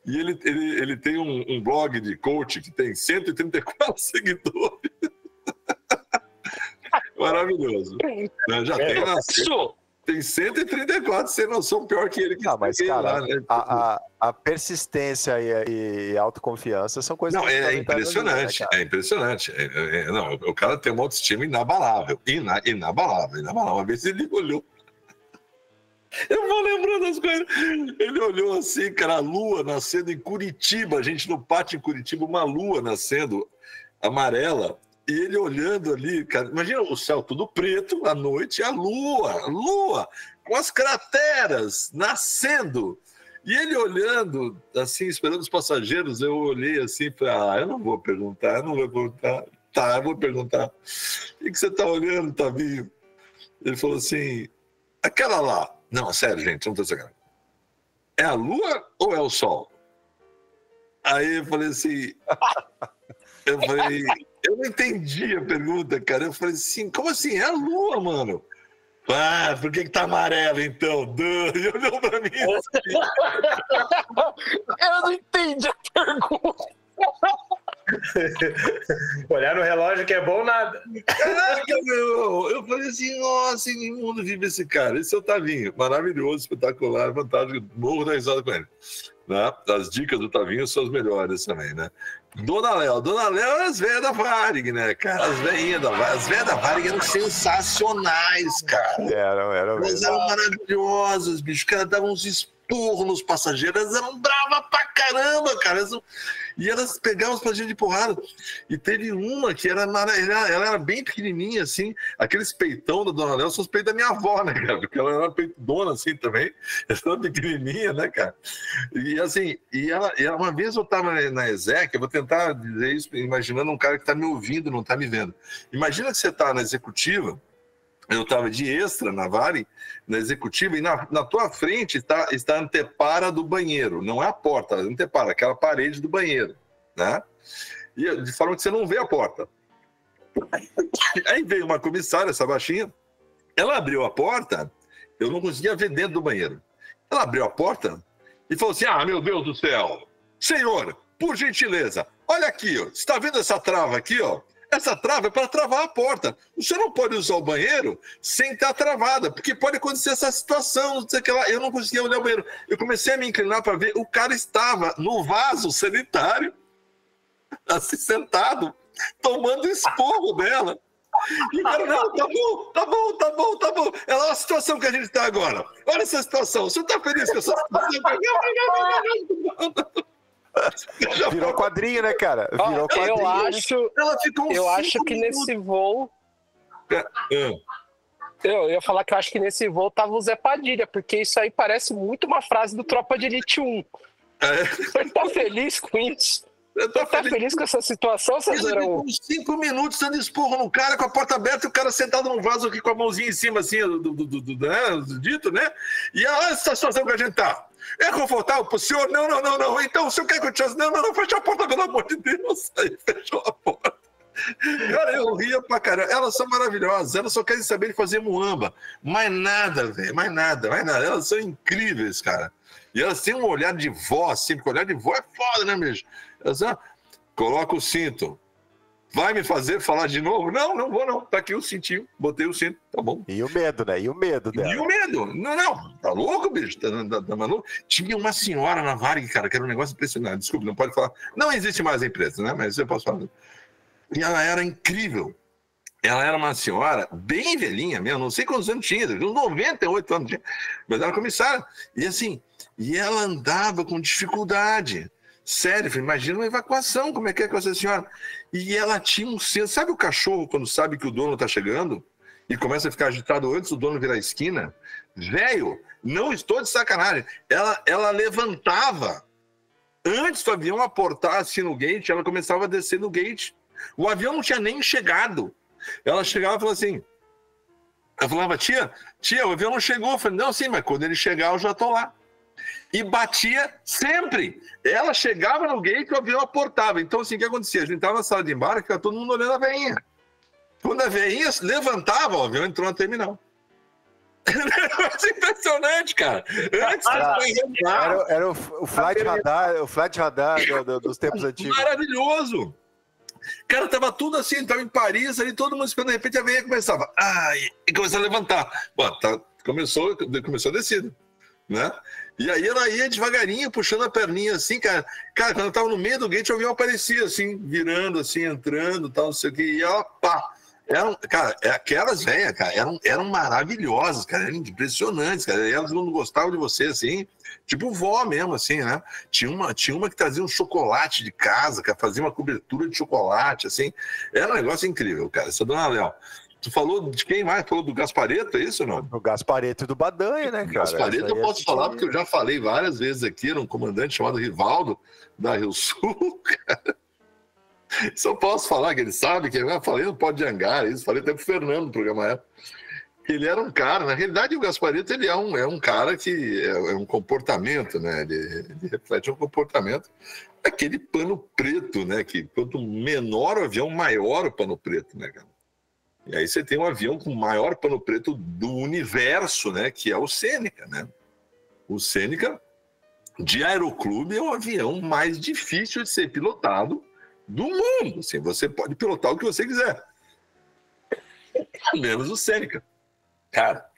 E ele, ele, ele tem um, um blog de coach que tem 134 seguidores. Maravilhoso. Já tem lá. Tem 134 sem noção, pior que ele que não, mas, cara, lá, né? a, a, a, persistência e, e, autoconfiança são coisas Não, é impressionante, né, é impressionante. É, é, não, o cara tem uma autoestima inabalável, ina, inabalável, inabalável. Uma vez ele olhou eu vou lembrando das coisas. Ele olhou assim, cara, a lua nascendo em Curitiba, a gente no pátio em Curitiba, uma lua nascendo amarela. E ele olhando ali, cara, imagina o céu tudo preto à noite, a lua, a lua, com as crateras nascendo. E ele olhando, assim, esperando os passageiros, eu olhei assim para, ah, eu não vou perguntar, eu não vou perguntar. Tá, eu vou perguntar. O que você está olhando, Tavinho? Ele falou assim, aquela lá. Não, sério, gente, não estou sacando. É a lua ou é o sol? Aí eu falei assim. Eu falei, eu não entendi a pergunta, cara. Eu falei assim, como assim? É a lua, mano. Ah, por que, que tá amarelo então? E olhou pra mim assim. Eu não entendi a pergunta. Olhar no relógio que é bom nada. Caraca, meu! Eu falei assim, nossa, em mundo vive esse cara. Esse é o Tavinho, maravilhoso, espetacular, fantástico. Morro da risada com ele. Né? As dicas do Tavinho são as melhores também, né? Dona Léo. Dona Léo era as velhas da Varig, né, cara? As velhinhas da Varig. As velhas da Varig eram sensacionais, cara. Eram, eram. Elas eram maravilhosas, bicho. Os caras davam uns esporros nos passageiros. Elas eram bravas pra caramba, cara. Elas... E elas pegavam os passageiros de porrada. E teve uma que era, ela, ela era bem pequenininha, assim. Aqueles peitão da Dona Léo peitos da minha avó, né, cara? Porque ela era peitona, assim, também. Ela era pequenininha, né, cara? E, assim, e ela, e uma vez eu tava na, na eu vou tentar dizer isso imaginando um cara que tá me ouvindo, não tá me vendo. Imagina que você tá na executiva, eu estava de extra na Vale, na executiva, e na, na tua frente está, está a antepara do banheiro, não é a porta, a antepara, aquela parede do banheiro, né? E de forma que você não vê a porta. Aí veio uma comissária, essa baixinha, ela abriu a porta, eu não conseguia ver dentro do banheiro. Ela abriu a porta e falou assim: Ah, meu Deus do céu, senhor, por gentileza, olha aqui, ó, está vendo essa trava aqui, ó? Essa trava é para travar a porta. Você não pode usar o banheiro sem estar travada, porque pode acontecer essa situação, não sei que lá. Eu não conseguia olhar o banheiro. Eu comecei a me inclinar para ver, o cara estava no vaso sanitário, assim sentado, tomando esporro dela. E o cara, não, tá bom, tá bom, tá bom, tá bom. É lá a situação que a gente está agora. Olha essa situação. Você está feliz com essa situação? Virou quadrinho, né, cara? Virou quadrinho. Eu acho, Ela ficou eu acho que nesse voo. É. Eu ia falar que eu acho que nesse voo tava o Zé Padilha, porque isso aí parece muito uma frase do Tropa de Elite 1. É. Você tá feliz com isso? Eu tô tá feliz. feliz com essa situação, Cezarão? Cinco minutos dando esporro no cara, com a porta aberta e o cara sentado num vaso aqui com a mãozinha em cima, assim, do, do, do, do, né, do dito, né? E olha essa situação que a gente tá. É confortável pro senhor? Não, não, não, não. Então, o senhor quer que eu te Não, não, não, feche a porta, pelo amor de Deus. Aí fechou a porta. Cara, eu ria pra caramba. Elas são maravilhosas, elas só querem saber de fazer muamba. Mais nada, velho, mais nada, mais nada. Elas são incríveis, cara. E elas têm um olhar de vó, assim, porque olhar de vó é foda, né, bicho? Elas, ah, coloca o cinto, Vai me fazer falar de novo? Não, não vou, não. Tá aqui o cintinho, botei o cinto, tá bom. E o medo, né? E o medo dela. E o medo? Não, não. Tá louco, bicho? Tá, tá, tá maluco? Tinha uma senhora na Varig, cara, que era um negócio impressionante. Desculpa, não pode falar. Não existe mais a empresa, né? Mas eu posso falar. E ela era incrível. Ela era uma senhora bem velhinha mesmo, não sei quantos anos tinha, uns 98 anos tinha, mas era comissária. E assim, e ela andava com dificuldade. Sério, imagina uma evacuação, como é que é com essa senhora? E ela tinha um senso. Sabe o cachorro quando sabe que o dono está chegando? E começa a ficar agitado antes do dono virar a esquina? Velho, não estou de sacanagem. Ela, ela levantava. Antes do avião aportar assim no gate, ela começava a descer no gate. O avião não tinha nem chegado. Ela chegava e falava assim. Eu falava, tia, tia, o avião não chegou. Eu falei, não, sim, mas quando ele chegar, eu já estou lá. E batia sempre. Ela chegava no gate e o avião aportava. Então, assim, o que acontecia? A gente estava na sala de embarque, ficava todo mundo olhando a veinha. Quando a veinha levantava, o avião entrou na terminal. É impressionante, cara. Antes era, era, era o, o flight radar, o flight radar do, do, dos tempos antigos. Maravilhoso. Cara, tava tudo assim, tava em Paris, ali todo mundo esperando, de repente a veia começava, ai, e começou a levantar. Bom, tá, começou, começou a descida, né? E aí ela ia devagarinho, puxando a perninha assim, cara. Cara, quando eu tava no meio do gate, avião aparecia assim, virando, assim, entrando, tal, não sei o que, e ela, pá. Eram, cara, é, aquelas velhas, cara, eram, eram maravilhosas, cara, eram impressionantes, cara. Elas não gostavam de você, assim, tipo vó mesmo, assim, né? Tinha uma, tinha uma que trazia um chocolate de casa, que fazia uma cobertura de chocolate, assim. Era um negócio incrível, cara. Essa dona Léo. Tu falou de quem mais? Falou do Gaspareto, é isso não? Do Gaspareto e do Badanha, né, cara? Gaspareto eu posso falar porque eu já falei várias vezes aqui, era um comandante chamado Rivaldo, da Rio Sul, cara. Só posso falar que ele sabe que eu falei, não pode jangar isso, falei até pro Fernando no programa época. Ele era um cara, na realidade o Gasparito ele é um, é um cara que é, é um comportamento, né? Ele, ele, reflete um comportamento, aquele pano preto, né? Que quanto menor o avião, maior o pano preto, né, cara? E aí você tem um avião com o maior pano preto do universo, né? Que é o Sêneca, né? O Sêneca de aeroclube é o avião mais difícil de ser pilotado do mundo. Assim, você pode pilotar o que você quiser. Menos o Sêneca. Cara,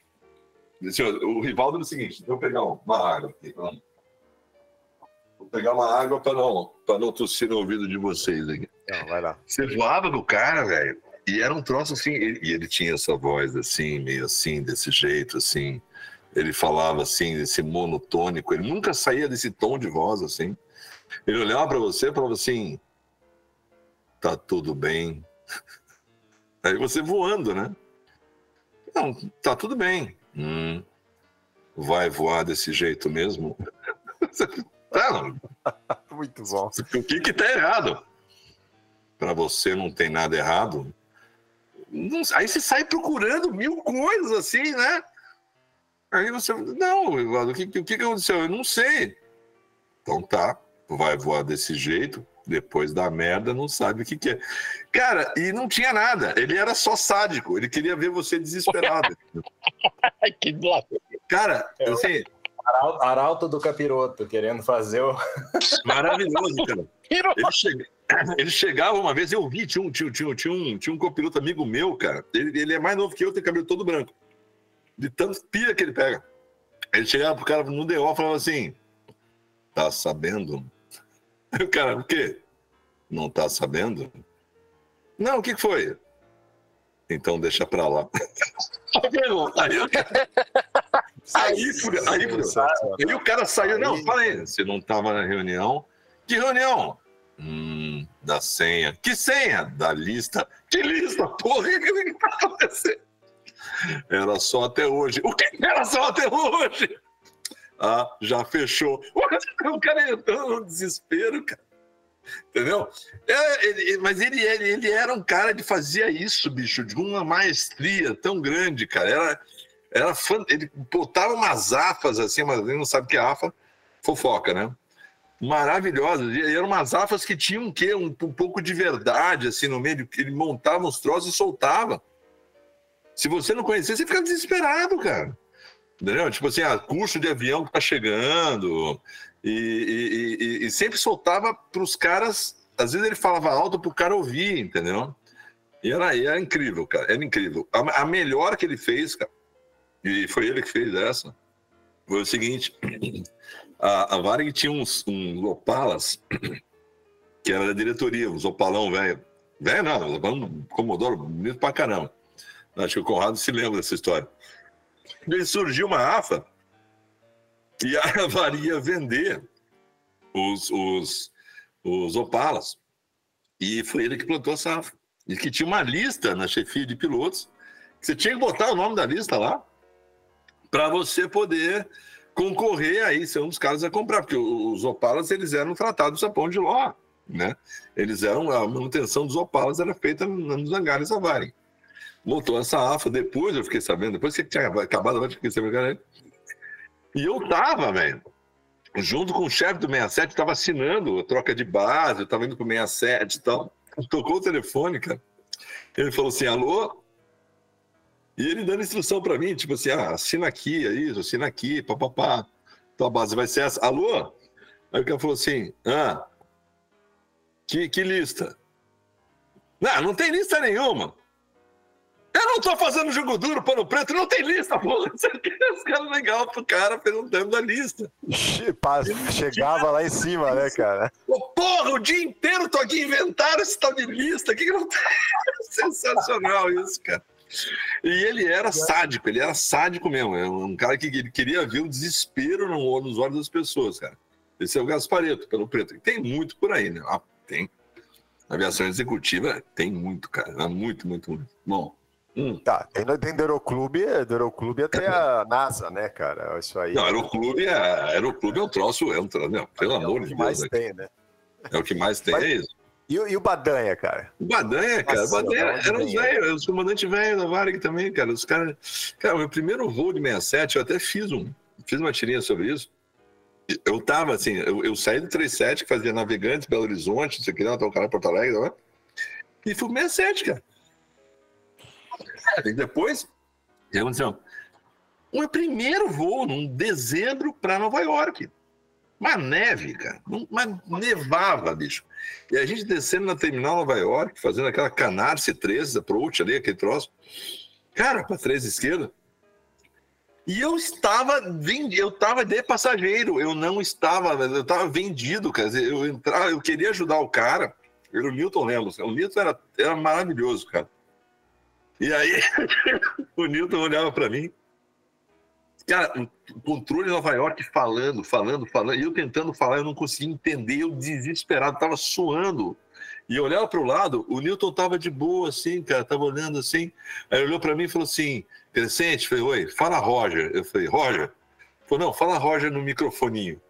o Rivaldo é o seguinte: deixa eu pegar uma água aqui. Vamos. Vou pegar uma água para não, não tossir no ouvido de vocês aqui. Não, vai lá. Você voava com o cara, velho, e era um troço assim, ele, e ele tinha essa voz assim, meio assim, desse jeito, assim. Ele falava assim, desse monotônico, ele nunca saía desse tom de voz assim. Ele olhava para você e falava assim: tá tudo bem. Aí você voando, né? Não, tá tudo bem. Hum, vai voar desse jeito mesmo? tá, Muito bom. O que que tá errado? Para você não tem nada errado. Não, aí você sai procurando mil coisas assim, né? Aí você, não, Eduardo, o que, o que aconteceu? Eu não sei. Então tá, vai voar desse jeito, depois da merda, não sabe o que, que é. Cara, e não tinha nada. Ele era só sádico. Ele queria ver você desesperado. que. Cara, assim. Arauto do Capiroto, querendo fazer o. Maravilhoso, cara. Ele, chega... ele chegava uma vez, eu vi, tinha um, tinha, tinha, tinha um, tinha um copiloto amigo meu, cara. Ele, ele é mais novo que eu, tem cabelo todo branco. De tanto pia que ele pega. Ele chegava pro cara no DO e falava assim: Tá sabendo o cara, o quê? Não tá sabendo? Não, o que foi? Então deixa pra lá. aí, aí, aí, aí, o cara saiu. Não, fala aí. Você não tava na reunião? Que reunião? Hum, da senha. Que senha? Da lista. Que lista? Porra, que tá acontecendo? Era só até hoje. O que era só até hoje? Ah, já fechou. O cara entrou no desespero, cara. Entendeu? É, ele, mas ele, ele, ele era um cara que fazia isso, bicho, de uma maestria tão grande, cara. Era, era fã, ele botava umas afas assim, mas ele não sabe que é afa, fofoca, né? Maravilhosas. E eram umas afas que tinham um quê? Um, um pouco de verdade, assim, no meio. Ele montava uns troços e soltava. Se você não conhecia, você ficava desesperado, cara. Entendeu? Tipo assim, ah, custo de avião que tá chegando. E, e, e, e sempre soltava para os caras. Às vezes ele falava alto para o cara ouvir, entendeu? E era, era incrível, cara. Era incrível. A, a, melhor que ele fez, cara, e foi ele que fez essa, foi o seguinte: a, a Varig tinha uns, uns Opalas, que era da diretoria, uns Opalão velho. Velho não, Opalão Comodoro, bonito pra caramba. Acho que o Conrado se lembra dessa história. E surgiu uma AFA e a varia vender os, os, os Opalas. E foi ele que plantou a safra. E que tinha uma lista na chefia de pilotos, você tinha que botar o nome da lista lá, para você poder concorrer aí, ser um dos caras a comprar, porque os Opalas eles eram tratados a pão de ló, né? Eles eram, a manutenção dos Opalas era feita nos hangares Varig montou essa AFA. Depois eu fiquei sabendo, depois que tinha acabado, eu fiquei sabendo. E eu tava, velho. junto com o chefe do 67, estava assinando a troca de base, eu estava indo para o 67 e tal. Tocou o telefone, cara. Ele falou assim: alô? E ele dando instrução para mim, tipo assim: ah, assina aqui, é isso, assina aqui, papapá. Tua base vai ser essa. Alô? Aí o cara falou assim: ah, que, que lista? Não, não tem lista nenhuma. Eu não tô fazendo jogo duro, pano preto, não tem lista, porra. Os caras legal pro cara perguntando a lista. Chegava lá em cima, né, cara? porra, o dia inteiro tô aqui inventando esse tal de lista. Que que não tem? Sensacional isso, cara. E ele era sádico, ele era sádico mesmo. É um cara que ele queria ver o desespero nos olhos das pessoas, cara. Esse é o Gaspareto, pelo preto. Tem muito por aí, né? Ah, tem. Aviação executiva tem muito, cara. Muito, muito, muito. Bom. Hum. Tá, tem, tem do Aeroclube, do Aeroclube até a NASA, né, cara? Isso aí. Não, Aeroclube é, Aeroclube é um troço, é um troço, não, pelo é amor de Deus. É o que mais né? tem, né? É o que mais tem, Mas, é isso. E, e, o Badanha, cara? O Badanha, cara, Nossa, o Badanha era os velhos, os comandantes velhos da Varig também, cara. Os caras. Cara, o meu primeiro voo de 67, eu até fiz um, fiz uma tirinha sobre isso. Eu tava assim, eu, eu saí do 37, que fazia navegantes, Belo Horizonte, não sei o que, lá, o cara Porto Alegre, né? E fui 67, cara. E depois, o que aconteceu? O meu primeiro voo, num dezembro, para Nova York. Uma neve, cara. Uma nevava, bicho. E a gente descendo na terminal Nova York, fazendo aquela Canarsie 13 approach ali, aquele troço. Cara, para três esquerda. E eu estava vendido, eu estava de passageiro, eu não estava, eu estava vendido, quer dizer, eu entrava, eu queria ajudar o cara, era o Newton Lemos, o Newton era, era maravilhoso, cara. E aí o Newton olhava para mim, cara, o controle de Nova York falando, falando, falando, e eu tentando falar, eu não conseguia entender, eu desesperado, estava suando. E eu olhava para o lado, o Newton estava de boa, assim, cara, estava olhando assim. Aí olhou para mim e falou assim: Crescente, falei, oi, fala Roger. Eu falei, Roger? Falou, não, fala Roger no microfoninho.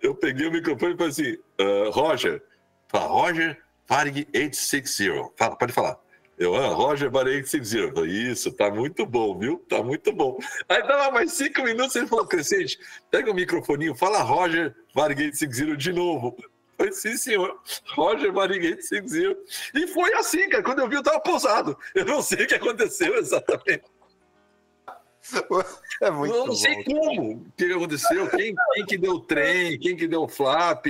Eu peguei o microfone e falei assim: uh, Roger, fala Roger Varig 860. Fala, pode falar. Eu, ah, Roger 860. Falei, isso, tá muito bom, viu? Tá muito bom. Aí tava mais cinco minutos, ele falou, Crescente, pega o microfoninho, fala Roger Varig 860 de novo. Falei, sim, senhor. Roger Mariguete 50. E foi assim, cara. Quando eu vi, eu tava pousado. Eu não sei o que aconteceu exatamente. É muito eu não sei bom. como o que aconteceu, quem, quem que deu trem, quem que deu flap,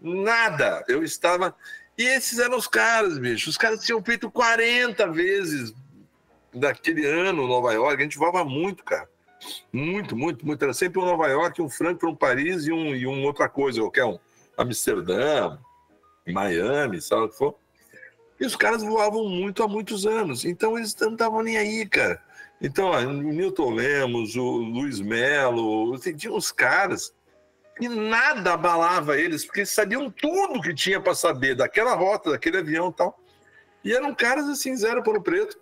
nada. Eu estava. E esses eram os caras, bicho. Os caras tinham feito 40 vezes daquele ano Nova York. A gente voava muito, cara. Muito, muito, muito. Era sempre um Nova York, um Frankfurt, um Paris e um, e um outra coisa, qualquer um. Amsterdã, Miami, sabe o que for. E os caras voavam muito há muitos anos. Então eles não estavam nem aí, cara. Então, ó, o Newton Lemos, o Luiz Melo, tinha uns caras que nada abalava eles, porque eles sabiam tudo que tinha para saber daquela rota, daquele avião e tal. E eram caras assim, zero para o preto.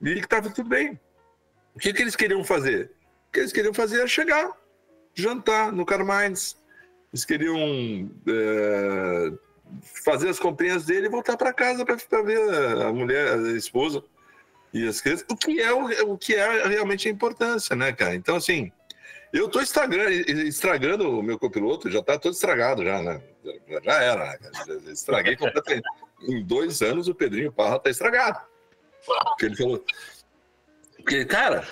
E que estava tudo bem. O que, que eles queriam fazer? O que eles queriam fazer era chegar, jantar no Carmines, eles queriam é, fazer as comprinhas dele e voltar para casa para ver a mulher, a esposa e as crianças, o que é o, o que é realmente a importância, né, cara? Então, assim, eu estou estragando, o meu copiloto, já está todo estragado já, né? Já era, né? Estraguei completamente. em dois anos o Pedrinho Parra está estragado. Porque ele falou. Porque, cara,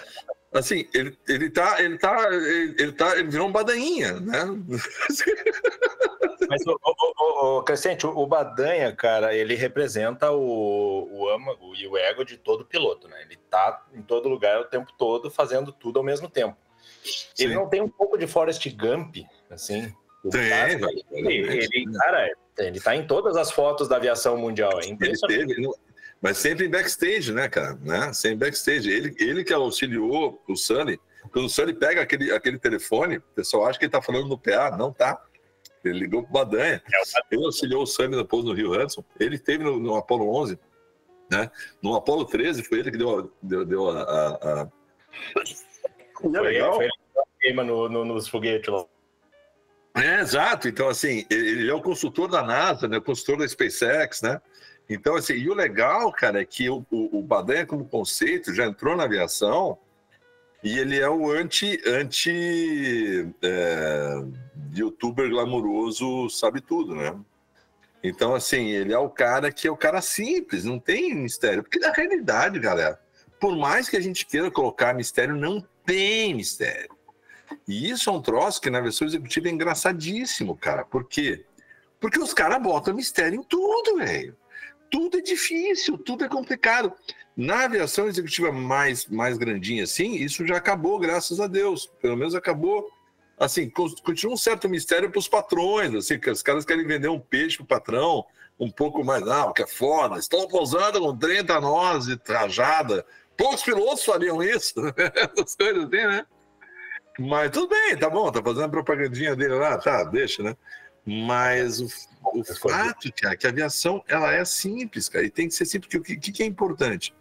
assim, ele, ele tá, ele tá, ele, ele tá, ele virou um badainha, né? Mas o, o, o, Crescente, o Badanha, cara, ele representa o, o e o ego de todo piloto, né? Ele tá em todo lugar o tempo todo, fazendo tudo ao mesmo tempo. Sim. Ele não tem um pouco de Forrest Gump, assim? Tem, cara, ele, ele, cara, ele tá em todas as fotos da aviação mundial. É. Ele teve, mas sempre em backstage, né, cara? Né? Sempre backstage. Ele, ele que auxiliou o Sunny. Quando o Sunny pega aquele, aquele telefone, o pessoal acha que ele tá falando no PA. Não tá. Ele ligou pro Badanha. É ele auxiliou o Sunny depois no Rio Hudson. Ele teve no, no, Apollo 11. Né? No Apollo 13 foi ele que deu, deu, deu a... a, a... É legal. Foi queima no, no, nos foguetes lá. É, exato. Então, assim, ele é o consultor da NASA, né? o consultor da SpaceX, né? Então, assim, e o legal, cara, é que o, o, o Badanha, como conceito, já entrou na aviação e ele é o anti, anti é, youtuber glamouroso sabe tudo, né? Então, assim, ele é o cara que é o cara simples, não tem mistério. Porque na realidade, galera, por mais que a gente queira colocar mistério, não tem mistério. E isso é um troço que na versão executiva é engraçadíssimo, cara. Por quê? Porque os caras botam mistério em tudo, velho. Tudo é difícil, tudo é complicado. Na aviação executiva mais, mais grandinha assim, isso já acabou, graças a Deus. Pelo menos acabou assim, continua um certo mistério para os patrões, assim, que os caras querem vender um peixe para o patrão um pouco mais, ah, que é foda, estão pousando com 30 nós de trajada. Poucos pilotos fariam isso, essas coisas assim, né? Mas tudo bem, tá bom, tá fazendo a propagandinha dele lá, tá, deixa, né? Mas o, o fato, cara, que a aviação, ela é simples, cara, e tem que ser simples, porque o que, que é importante?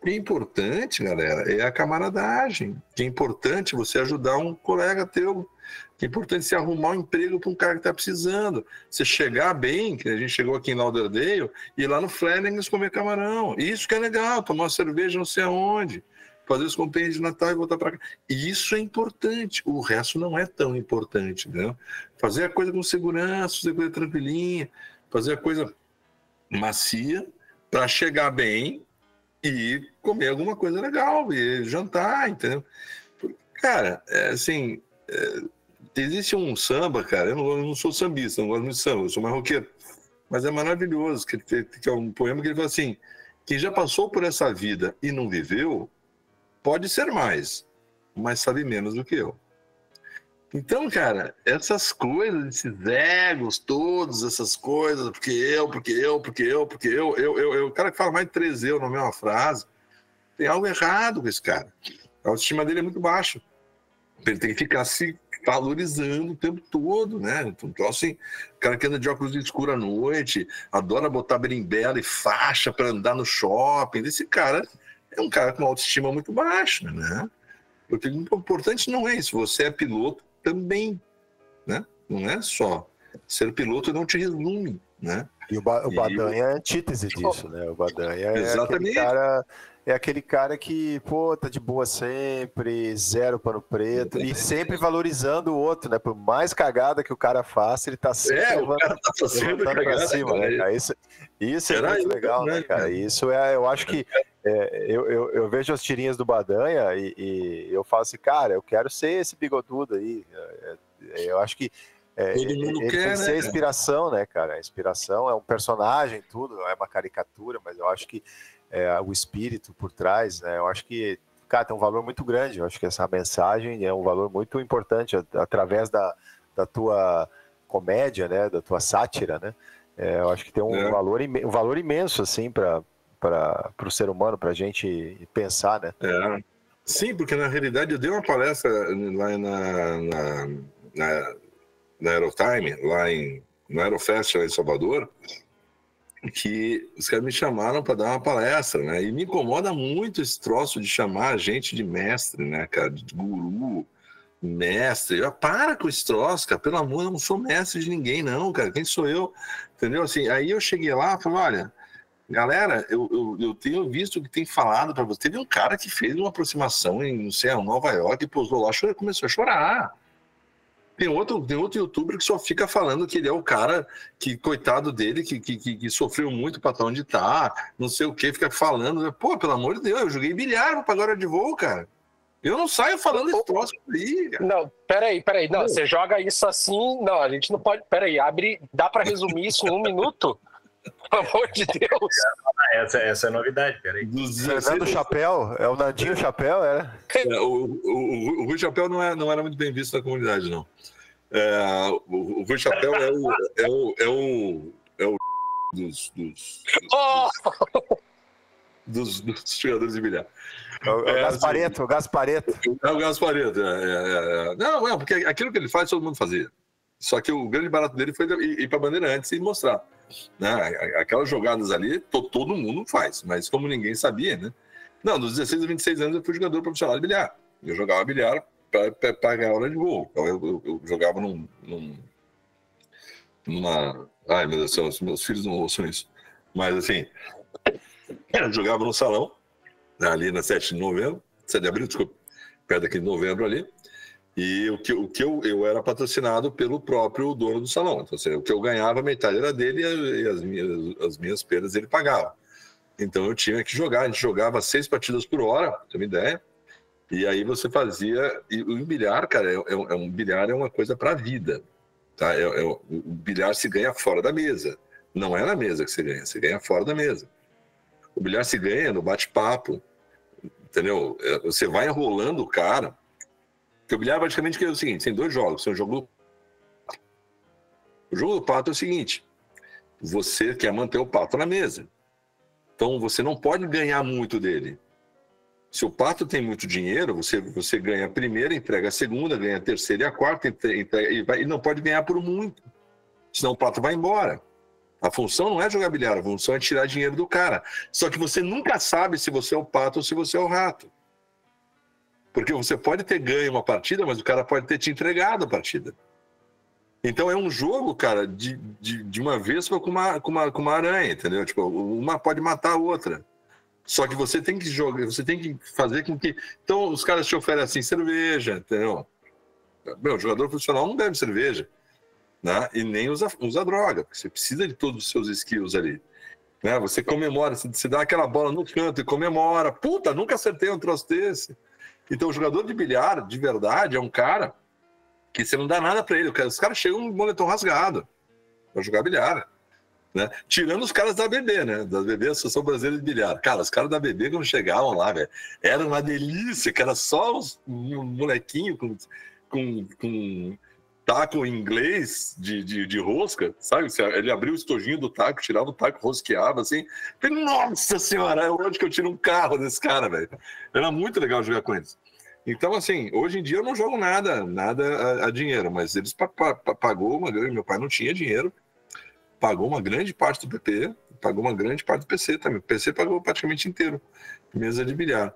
O que é importante, galera, é a camaradagem. O que é importante você ajudar um colega teu. O que é importante você arrumar um emprego para um cara que está precisando. Você chegar bem, que a gente chegou aqui em Lauderdale, e ir lá no Flanagan's comer camarão. Isso que é legal, tomar uma cerveja não sei aonde. Fazer os compêndios de Natal e voltar para cá. Isso é importante. O resto não é tão importante. Né? Fazer a coisa com segurança, fazer a coisa tranquilinha, fazer a coisa macia para chegar bem e comer alguma coisa legal, e jantar, entendeu? Cara, é, assim, é, existe um samba, cara, eu não, eu não, sou sambista, não gosto muito de samba, eu sou marroqueiro, mas é maravilhoso, que, que é um poema que ele fala assim, quem já passou por essa vida e não viveu, pode ser mais, mas sabe menos do que eu. Então, cara, essas coisas, esses egos todos, essas coisas, porque eu, porque eu, porque eu, porque eu, eu, eu, eu o cara que fala mais de três eu na mesma frase, tem algo errado com esse cara. A autoestima dele é muito baixa. Ele tem que ficar se valorizando o tempo todo, né? Então, assim, o cara que anda de óculos escuro à noite, adora botar berimbela e faixa para andar no shopping. Esse cara é um cara com autoestima muito baixa, né? O importante não é isso. Você é piloto, também, né? Não é só ser piloto não te resume, né? E o, ba o Badanha é antítese disso, né? O Badanha é Exatamente. aquele cara é aquele cara que, pô, tá de boa sempre, zero pano preto, e sempre valorizando o outro, né? Por mais cagada que o cara faça, ele tá sempre é, levando, tá levantando pra cima, né, cara? Isso, isso é muito legal, né, cara? Isso é, eu acho que é, eu, eu, eu, vejo as tirinhas do Badanha e, e, eu falo assim, cara, eu quero ser esse bigodudo aí. É, é, eu acho que é, Todo mundo ele quer, tem que ser né? inspiração, né, cara? A inspiração é um personagem, tudo, é uma caricatura, mas eu acho que é, o espírito por trás, né? Eu acho que, cara, tem um valor muito grande. Eu acho que essa mensagem é um valor muito importante através da, da tua comédia, né? Da tua sátira, né? É, eu acho que tem um, é. valor, um valor imenso, assim, para o ser humano, para a gente pensar, né? É. Sim, porque na realidade eu dei uma palestra lá na, na, na, na Aerotime, lá em, no Aerofest, lá em Salvador, que os caras me chamaram para dar uma palestra, né? E me incomoda muito esse troço de chamar a gente de mestre, né, cara? De guru, mestre. Eu, para com esse troço, cara. Pelo amor, eu não sou mestre de ninguém, não, cara. Quem sou eu? Entendeu? Assim, aí eu cheguei lá e falei, olha, galera, eu, eu, eu, tenho visto que tem falado para você. Teve um cara que fez uma aproximação em, não sei, Nova York, e pousou lá, começou a chorar. Tem outro, tem outro youtuber que só fica falando que ele é o cara que, coitado dele, que, que, que sofreu muito para estar onde tá, não sei o que, fica falando. Né? Pô, pelo amor de Deus, eu joguei bilhar para pagar hora de voo, cara. Eu não saio falando esse troço aí, cara. Não, peraí, peraí. Não, você joga isso assim. Não, a gente não pode. Peraí, abre. Dá para resumir isso em um minuto? Pelo amor de Deus. Essa, essa é a novidade, peraí. Fernando Chapéu, é o Nadinho Chapéu, é? é o, o, o, Rui Chapéu não, é, não era muito bem visto na comunidade, não. É, o, o Rui Chapéu é o, é o, é o, é o dos, dos, dos, dos, dos jogadores de bilhar. É o, é, Gaspareto, assim, o Gaspareto. É o Gaspareto, é, é, é, Não, é, porque aquilo que ele faz, todo mundo fazia. Só que o grande barato dele foi ir, ir para a Bandeirantes e mostrar. Né? Aquelas jogadas ali, to, todo mundo faz, mas como ninguém sabia, né? Não, dos 16 a 26 anos eu fui jogador profissional de bilhar. Eu jogava bilhar para ganhar hora de voo. Então eu, eu, eu jogava num, num, numa. Ai, meu Deus do céu, meus filhos não ouçam isso. Mas assim, eu jogava no salão, ali na 7 de novembro, 7 de abril, desculpa, perto aqui de novembro ali. E o que, o que eu, eu era patrocinado pelo próprio dono do salão. Então, assim, o que eu ganhava, metade era dele e as minhas, as minhas perdas ele pagava. Então eu tinha que jogar. A gente jogava seis partidas por hora, ter uma ideia. E aí você fazia. E o bilhar, cara, é, é, é um bilhar é uma coisa para a vida. Tá? É, é, o bilhar se ganha fora da mesa. Não é na mesa que você ganha, você ganha fora da mesa. O bilhar se ganha no bate-papo, entendeu? É, você vai enrolando o cara. Porque o bilhar praticamente é o seguinte: tem dois jogos. Tem o jogo do... O jogo do pato é o seguinte: você quer manter o pato na mesa. Então você não pode ganhar muito dele. Se o pato tem muito dinheiro, você, você ganha a primeira, entrega a segunda, ganha a terceira e a quarta, entrega, e, vai, e não pode ganhar por muito. Senão o pato vai embora. A função não é jogar bilhar, a função é tirar dinheiro do cara. Só que você nunca sabe se você é o pato ou se você é o rato. Porque você pode ter ganho uma partida, mas o cara pode ter te entregado a partida. Então é um jogo, cara, de, de, de uma vez com uma, com, uma, com uma aranha, entendeu? Tipo, uma pode matar a outra. Só que você tem que jogar, você tem que fazer com que. Então, os caras te oferecem cerveja, entendeu? Meu, jogador profissional não bebe cerveja, né? E nem usa, usa droga, porque você precisa de todos os seus skills ali. Né? Você comemora, você dá aquela bola no canto e comemora. Puta, nunca acertei um troço desse. Então, o jogador de bilhar, de verdade, é um cara que você não dá nada para ele. Os caras chegam um moletom rasgado para jogar bilhar. Né? Tirando os caras da BB, né? Da BB, Associação Brasileira de Bilhar. Cara, os caras da BB, quando chegavam lá, velho, era uma delícia, que era só os molequinhos com, com, com taco inglês de, de, de, rosca, sabe? Ele abriu o estojinho do taco, tirava o taco, rosqueava, assim. Nossa senhora, é onde que eu tiro um carro desse cara, velho? Era muito legal jogar com eles. Então, assim, hoje em dia eu não jogo nada, nada a, a dinheiro, mas eles pagou uma grande, meu pai não tinha dinheiro, pagou uma grande parte do PP, pagou uma grande parte do PC também. O PC pagou praticamente inteiro, mesa de bilhar,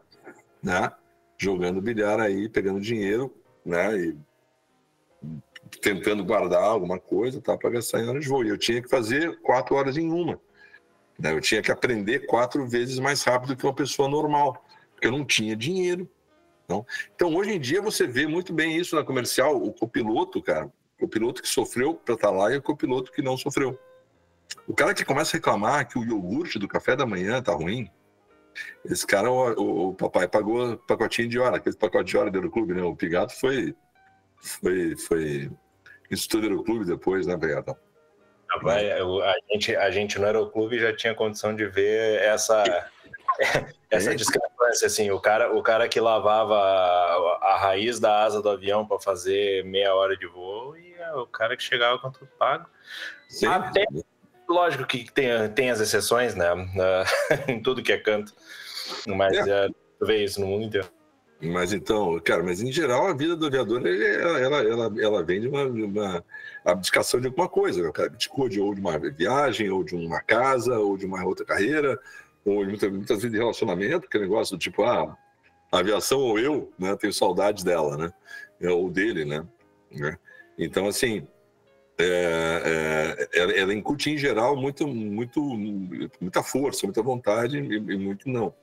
né? Jogando bilhar aí, pegando dinheiro, né? E tentando guardar alguma coisa, tá? Para gastar em hora de voo. E eu tinha que fazer quatro horas em uma. Né? Eu tinha que aprender quatro vezes mais rápido que uma pessoa normal, porque eu não tinha dinheiro. Não? Então, hoje em dia, você vê muito bem isso na comercial. O copiloto, cara, o piloto que sofreu para estar tá lá e o copiloto que não sofreu. O cara que começa a reclamar que o iogurte do café da manhã tá ruim, esse cara, o, o papai pagou pacotinho de hora, aquele pacote de hora do clube, né? O Pigato foi, foi, foi instrutor do clube depois, né, Pigato? A gente, a gente no Aeroclube já tinha condição de ver essa, essa discrepância, assim, o cara, o cara que lavava a, a raiz da asa do avião para fazer meia hora de voo e o cara que chegava com tudo pago. Sim. Até Lógico que tem, tem as exceções, né? em tudo que é canto. Mas é. Uh, vê isso no mundo inteiro. Mas então, cara, mas em geral a vida do aviador ela, ela, ela, ela vem de uma, uma abdicação de alguma coisa. O cara abdicou de, ou de uma viagem, ou de uma casa, ou de uma outra carreira, ou muitas, muitas vezes de relacionamento, que é negócio do tipo, ah, a aviação ou eu, né? Tenho saudade dela, né? Ou dele, né? né? Então, assim, é, é, ela, ela incute em geral muito, muito, muita força, muita vontade e, e muito não.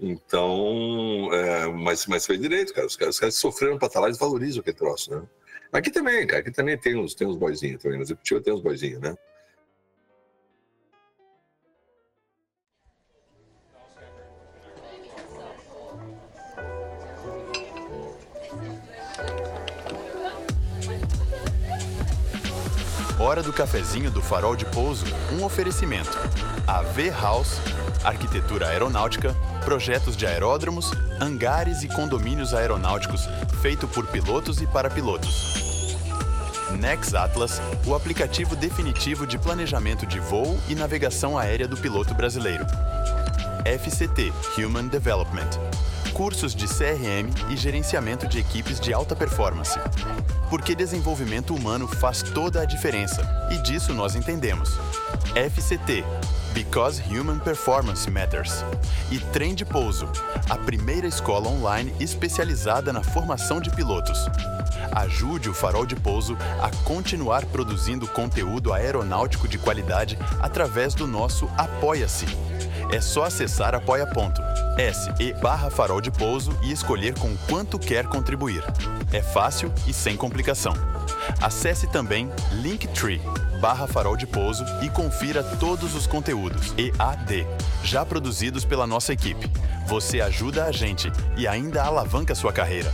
Então, é, mas, mas foi direito, cara. Os caras, os caras sofreram para estar lá, eles valorizam aquele troço, né? Aqui também, cara, aqui também tem uns, tem uns boizinhos também, no executivo tem uns boizinhos, né? Hora do cafezinho do Farol de Pouso, um oferecimento. A V House, arquitetura aeronáutica, projetos de aeródromos, hangares e condomínios aeronáuticos, feito por pilotos e para pilotos. Nex Atlas, o aplicativo definitivo de planejamento de voo e navegação aérea do piloto brasileiro. FCT Human Development cursos de CRM e gerenciamento de equipes de alta performance. Porque desenvolvimento humano faz toda a diferença, e disso nós entendemos. FCT Because Human Performance Matters. E Trem de Pouso, a primeira escola online especializada na formação de pilotos. Ajude o Farol de Pouso a continuar produzindo conteúdo aeronáutico de qualidade através do nosso Apoia-se. É só acessar apoia.se barra farol de pouso e escolher com quanto quer contribuir. É fácil e sem complicação. Acesse também Linktree barra farol de pouso e confira todos os conteúdos EAD já produzidos pela nossa equipe. Você ajuda a gente e ainda alavanca sua carreira.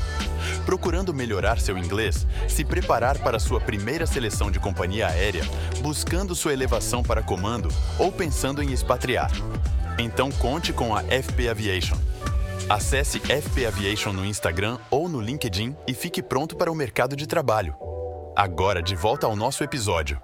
Procurando melhorar seu inglês, se preparar para sua primeira seleção de companhia aérea, buscando sua elevação para comando ou pensando em expatriar. Então conte com a FP Aviation. Acesse FP Aviation no Instagram ou no LinkedIn e fique pronto para o mercado de trabalho. Agora de volta ao nosso episódio.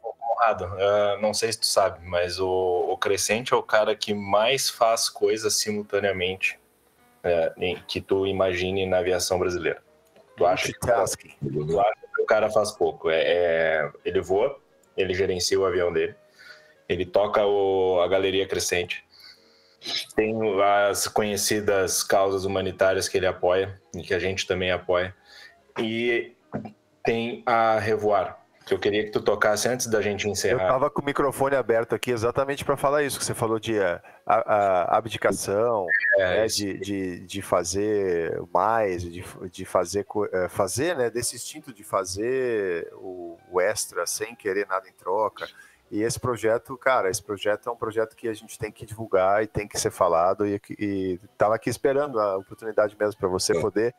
Conrado, uh, não sei se tu sabe, mas o, o Crescente é o cara que mais faz coisas simultaneamente uh, em, que tu imagine na aviação brasileira. Tu acha, que, tu acha que o cara faz pouco? É, é, ele voa, ele gerencia o avião dele, ele toca o, a galeria Crescente, tem as conhecidas causas humanitárias que ele apoia e que a gente também apoia, e tem a Revoar, que eu queria que tu tocasse antes da gente encerrar. Eu estava com o microfone aberto aqui exatamente para falar isso, que você falou de a, a abdicação, é, né, de, de, de fazer mais, de, de fazer, é, fazer né, desse instinto de fazer o, o extra sem querer nada em troca. E esse projeto, cara, esse projeto é um projeto que a gente tem que divulgar e tem que ser falado. E estava aqui esperando a oportunidade mesmo para você poder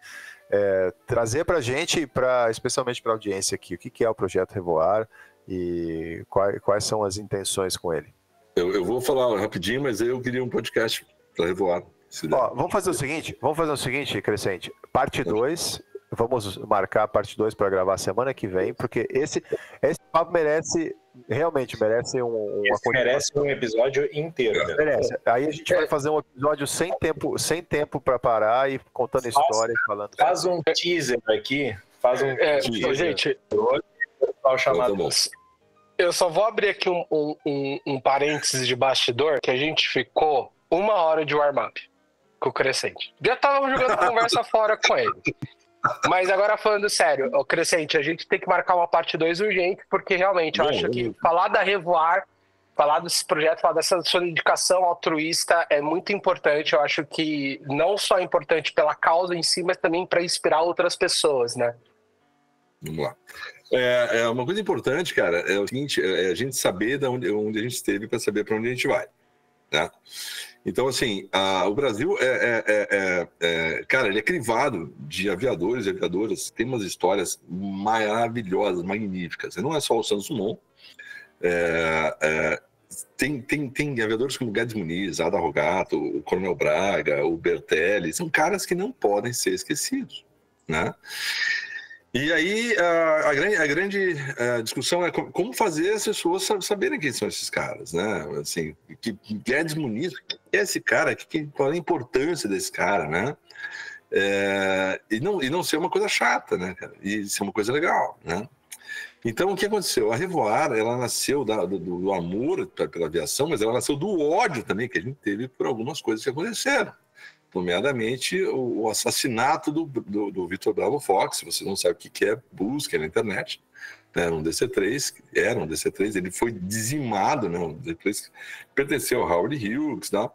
é, trazer para a gente, pra, especialmente para a audiência aqui, o que, que, é o projeto Revoar e quais, quais são as intenções com ele. Eu, eu, vou falar rapidinho, mas eu queria um podcast para Revoar. Ó, vamos fazer o seguinte, vamos fazer o seguinte, Crescente, parte 2, vamos marcar a parte 2 para gravar semana que vem, porque esse, esse papo merece realmente merece um, uma merece um episódio inteiro. Né? Merece. Aí a gente vai fazer um episódio sem tempo, sem tempo para parar e contando histórias, falando. Faz um teaser aqui, faz um é, teaser. Gente, chamado. Eu só vou abrir aqui um, um, um, um parênteses de bastidor que a gente ficou uma hora de warm-up com o Crescente. Já tava jogando conversa fora com ele. Mas agora falando sério, o Crescente, a gente tem que marcar uma parte 2 urgente, porque realmente eu acho que falar da Revoar, falar desse projeto, falar dessa sua dedicação altruísta é muito importante. Eu acho que não só é importante pela causa em si, mas também para inspirar outras pessoas, né? Vamos lá. É, é, uma coisa importante, cara, é o seguinte: é a gente saber de onde, onde a gente esteve para saber para onde a gente vai. Né? Então, assim, a, o Brasil é, é, é, é, cara, ele é crivado de aviadores e aviadoras, tem umas histórias maravilhosas, magníficas. Não é só o Santos Dumont, é, é, tem, tem, tem aviadores como Guedes Muniz, Ada Rogato, o Coronel Braga, o Bertelli, são caras que não podem ser esquecidos, né? E aí a, a grande, a grande a discussão é como fazer as pessoas saberem quem são esses caras, né? Assim, que Guedes Muniz, que é esse cara, que, qual é a importância desse cara, né? É, e, não, e não ser uma coisa chata, né, cara? E ser uma coisa legal, né? Então, o que aconteceu? A Revoar, ela nasceu da, do, do amor pela aviação, mas ela nasceu do ódio também que a gente teve por algumas coisas que aconteceram nomeadamente o, assassinato do, do, do Vitor Bravo Fox. Você não sabe o que é, busque na internet. Né, era um DC-3, era um DC-3, ele foi dizimado, né, um DC-3 pertenceu ao Howard Hughes, tá?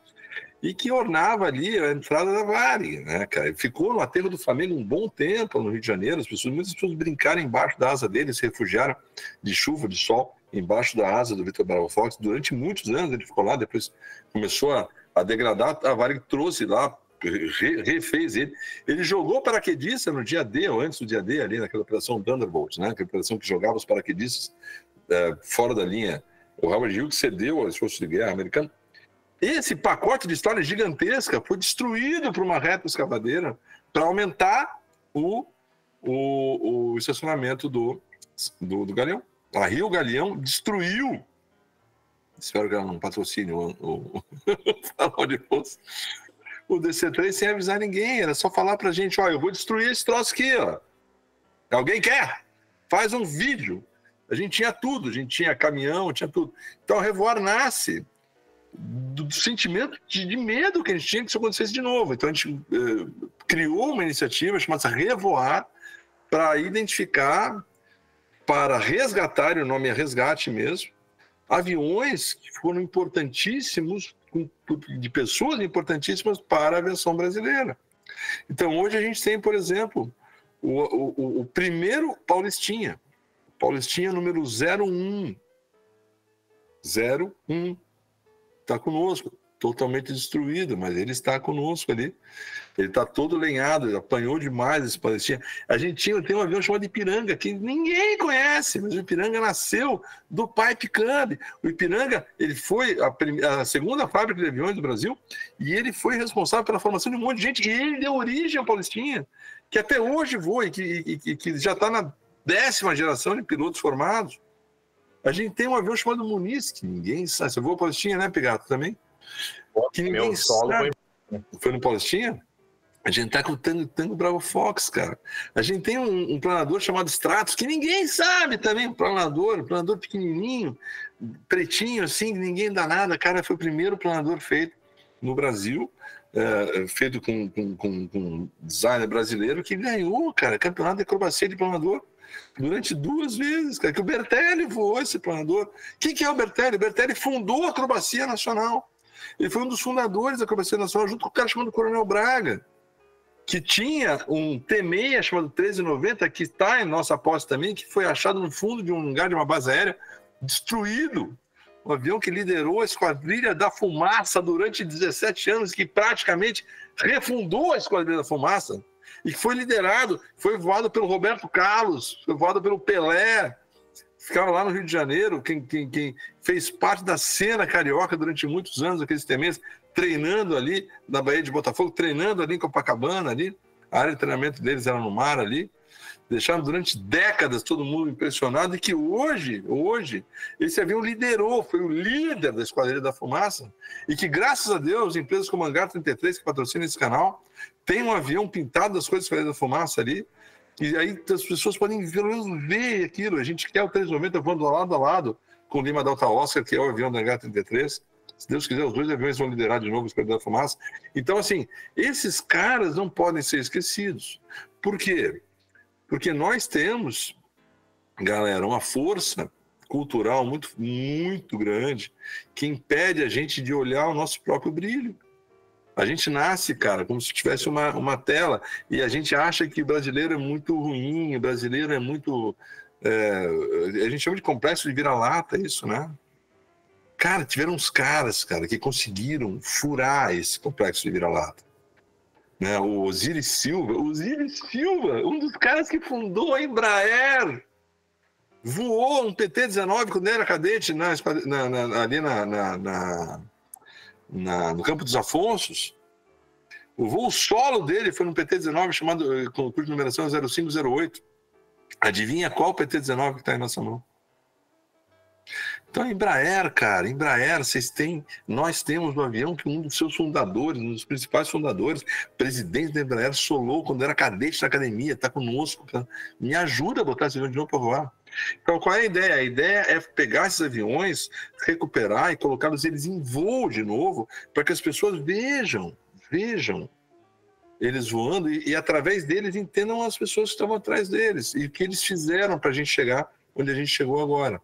e que ornava ali a entrada da Vale, né, cara? Ficou no aterro do Flamengo um bom tempo no Rio de Janeiro, as pessoas, muitas pessoas brincaram embaixo da asa dele, se refugiaram de chuva, de sol, embaixo da asa do Vitor Bravo Fox. Durante muitos anos ele ficou lá, depois começou a, a degradar, a Vale trouxe lá refez ele. Ele jogou paraquedista no dia D, ou antes do dia D, ali naquela operação Thunderbolt, né? aquela operação que jogava os paraquedistas é, fora da linha. O Howard Hughes cedeu às forças de guerra americanas. Esse pacote de história gigantesca foi destruído por uma reta escavadeira para aumentar o, o, o estacionamento do, do, do Galeão. A Rio Galeão destruiu espero que ela não patrocine o, o, o Poço o DC3 sem avisar ninguém. Era só falar pra gente: ó, eu vou destruir esse troço aqui, ó. Alguém quer? Faz um vídeo A gente tinha tudo, a gente tinha caminhão, tinha tudo. Então a Revoar nasce do, do sentimento de, de, medo que a gente tinha que isso acontecesse de novo. Então a gente eh, criou uma iniciativa chamada Revoar para identificar, para resgatar, e o nome é resgate mesmo, aviões que foram importantíssimos, de pessoas importantíssimas para a aviação brasileira. Então hoje a gente tem, por exemplo, o, o, o primeiro Paulistinha, Paulistinha número 01. 01 está conosco, totalmente destruído, mas ele está conosco ali. Ele está todo lenhado, apanhou demais esse Palestina. A gente tinha, tem um avião chamado Ipiranga, que ninguém conhece, mas o Ipiranga nasceu do Pipe Club. O Ipiranga, ele foi a, a, segunda fábrica de aviões do Brasil e ele foi responsável pela formação de um monte de gente e ele deu origem ao Palestina, que até hoje voa e que, e, que já está na décima geração de pilotos formados. A gente tem um avião chamado Muniz, que ninguém sabe. Você voou Palestina, né, Pigato, também? Que ninguém Meu solo sabe. Foi... foi no Palestina? A gente tá com o Tango, Tango Bravo Fox, cara. A gente tem um, um, planador chamado Stratos, que ninguém sabe também, um planador, um planador pequenininho, pretinho assim, ninguém dá nada. Cara, foi o primeiro planador feito no Brasil, é, feito com, com, com, com designer brasileiro, que ganhou, cara, campeonato de acrobacia de planador durante duas vezes, cara, que o Bertelli voou esse planador. Quem que é o Bertelli? O Bertelli fundou a acrobacia nacional. Ele foi um dos fundadores da acrobacia nacional, junto com o cara chamado Coronel Braga, que tinha um T6 chamado 1390, que está em nossa posse também, que foi achado no fundo de um lugar de uma base aérea, destruído. Um avião que liderou a esquadrilha da fumaça durante 17 anos, que praticamente refundou a esquadrilha da fumaça e foi liderado, foi voado pelo Roberto Carlos, foi voado pelo Pelé, ficaram lá no Rio de Janeiro, quem, quem, quem fez parte da cena carioca durante muitos anos, aqueles temenses, treinando ali na Baía de Botafogo, treinando ali em Copacabana, ali, a área de treinamento deles era no mar ali, deixaram durante décadas todo mundo impressionado e que hoje, hoje, esse avião liderou, foi o líder da Esquadrilha da Fumaça e que, graças a Deus, empresas como Hangar 33, que patrocinam esse canal, tem um avião pintado das coisas da Esquadrilha da Fumaça ali e aí as pessoas podem ver aquilo. A gente quer o 390 voando lado a lado com o Lima Delta Oscar, que é o avião da Hangar 33, se Deus quiser, os dois aviões vão liderar de novo o Esquadrão da Fumaça. Então, assim, esses caras não podem ser esquecidos. Por quê? Porque nós temos, galera, uma força cultural muito, muito grande que impede a gente de olhar o nosso próprio brilho. A gente nasce, cara, como se tivesse uma, uma tela e a gente acha que o brasileiro é muito ruim, o brasileiro é muito. É, a gente chama de complexo de vira-lata, isso, né? Cara, tiveram uns caras, cara, que conseguiram furar esse complexo de vira-lata né? O Osiris Silva, o Osiris Silva, um dos caras que fundou a Embraer, voou um PT-19 quando era cadete na, na, na, ali na, no Campo dos Afonsos. O voo solo dele foi no PT-19 chamado, com cuja numeração é 0508. Adivinha qual PT-19 que está em nossa mão? Então, Embraer, cara, Embraer, vocês têm, nós temos no avião que um dos seus fundadores, um dos principais fundadores, presidente da Embraer, solou quando era cadete da academia, está conosco, cara. me ajuda a botar esse avião de novo para voar. Então, qual é a ideia? A ideia é pegar esses aviões, recuperar e colocá-los eles em voo de novo, para que as pessoas vejam, vejam eles voando e, e, através deles entendam as pessoas que estavam atrás deles e o que eles fizeram para a gente chegar onde a gente chegou agora.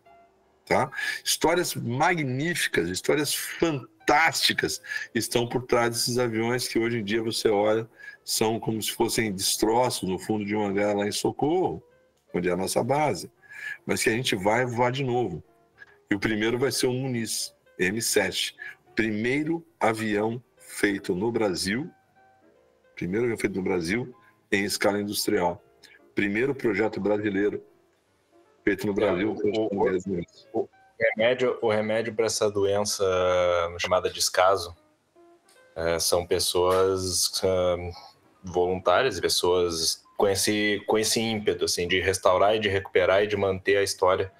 Tá? Histórias magníficas, histórias fantásticas estão por trás desses aviões que hoje em dia você olha, são como se fossem destroços no fundo de um hangar lá em Socorro, onde é a nossa base, mas que a gente vai voar de novo. E o primeiro vai ser o Muniz, M7, primeiro avião feito no Brasil, primeiro avião feito no Brasil em escala industrial, primeiro projeto brasileiro feito no Brasil. O, o, o remédio, o remédio para essa doença chamada descaso é, são pessoas uh, voluntárias, pessoas com esse, com esse ímpeto assim, de restaurar e de recuperar e de manter a história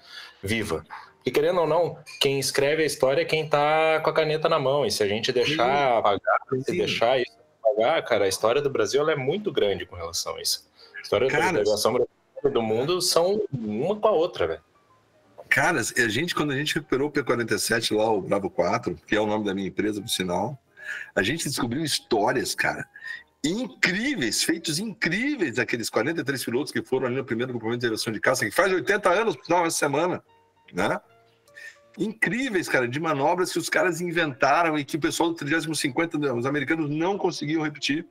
viva. E querendo ou não, quem escreve a história é quem está com a caneta na mão. E se a gente deixar Sim. apagar, se Sim. deixar isso apagar, cara, a história do Brasil é muito grande com relação a isso. A história cara, da navegação brasileira do mundo são uma com a outra, velho. Cara, a gente, quando a gente recuperou o P-47 lá, o Bravo 4, que é o nome da minha empresa, por sinal, a gente descobriu histórias, cara, incríveis, feitos incríveis daqueles 43 pilotos que foram ali no primeiro grupamento de aviação de caça, que faz 80 anos, sinal, essa semana, né? Incríveis, cara, de manobras que os caras inventaram e que o pessoal do 3050, os americanos não conseguiam repetir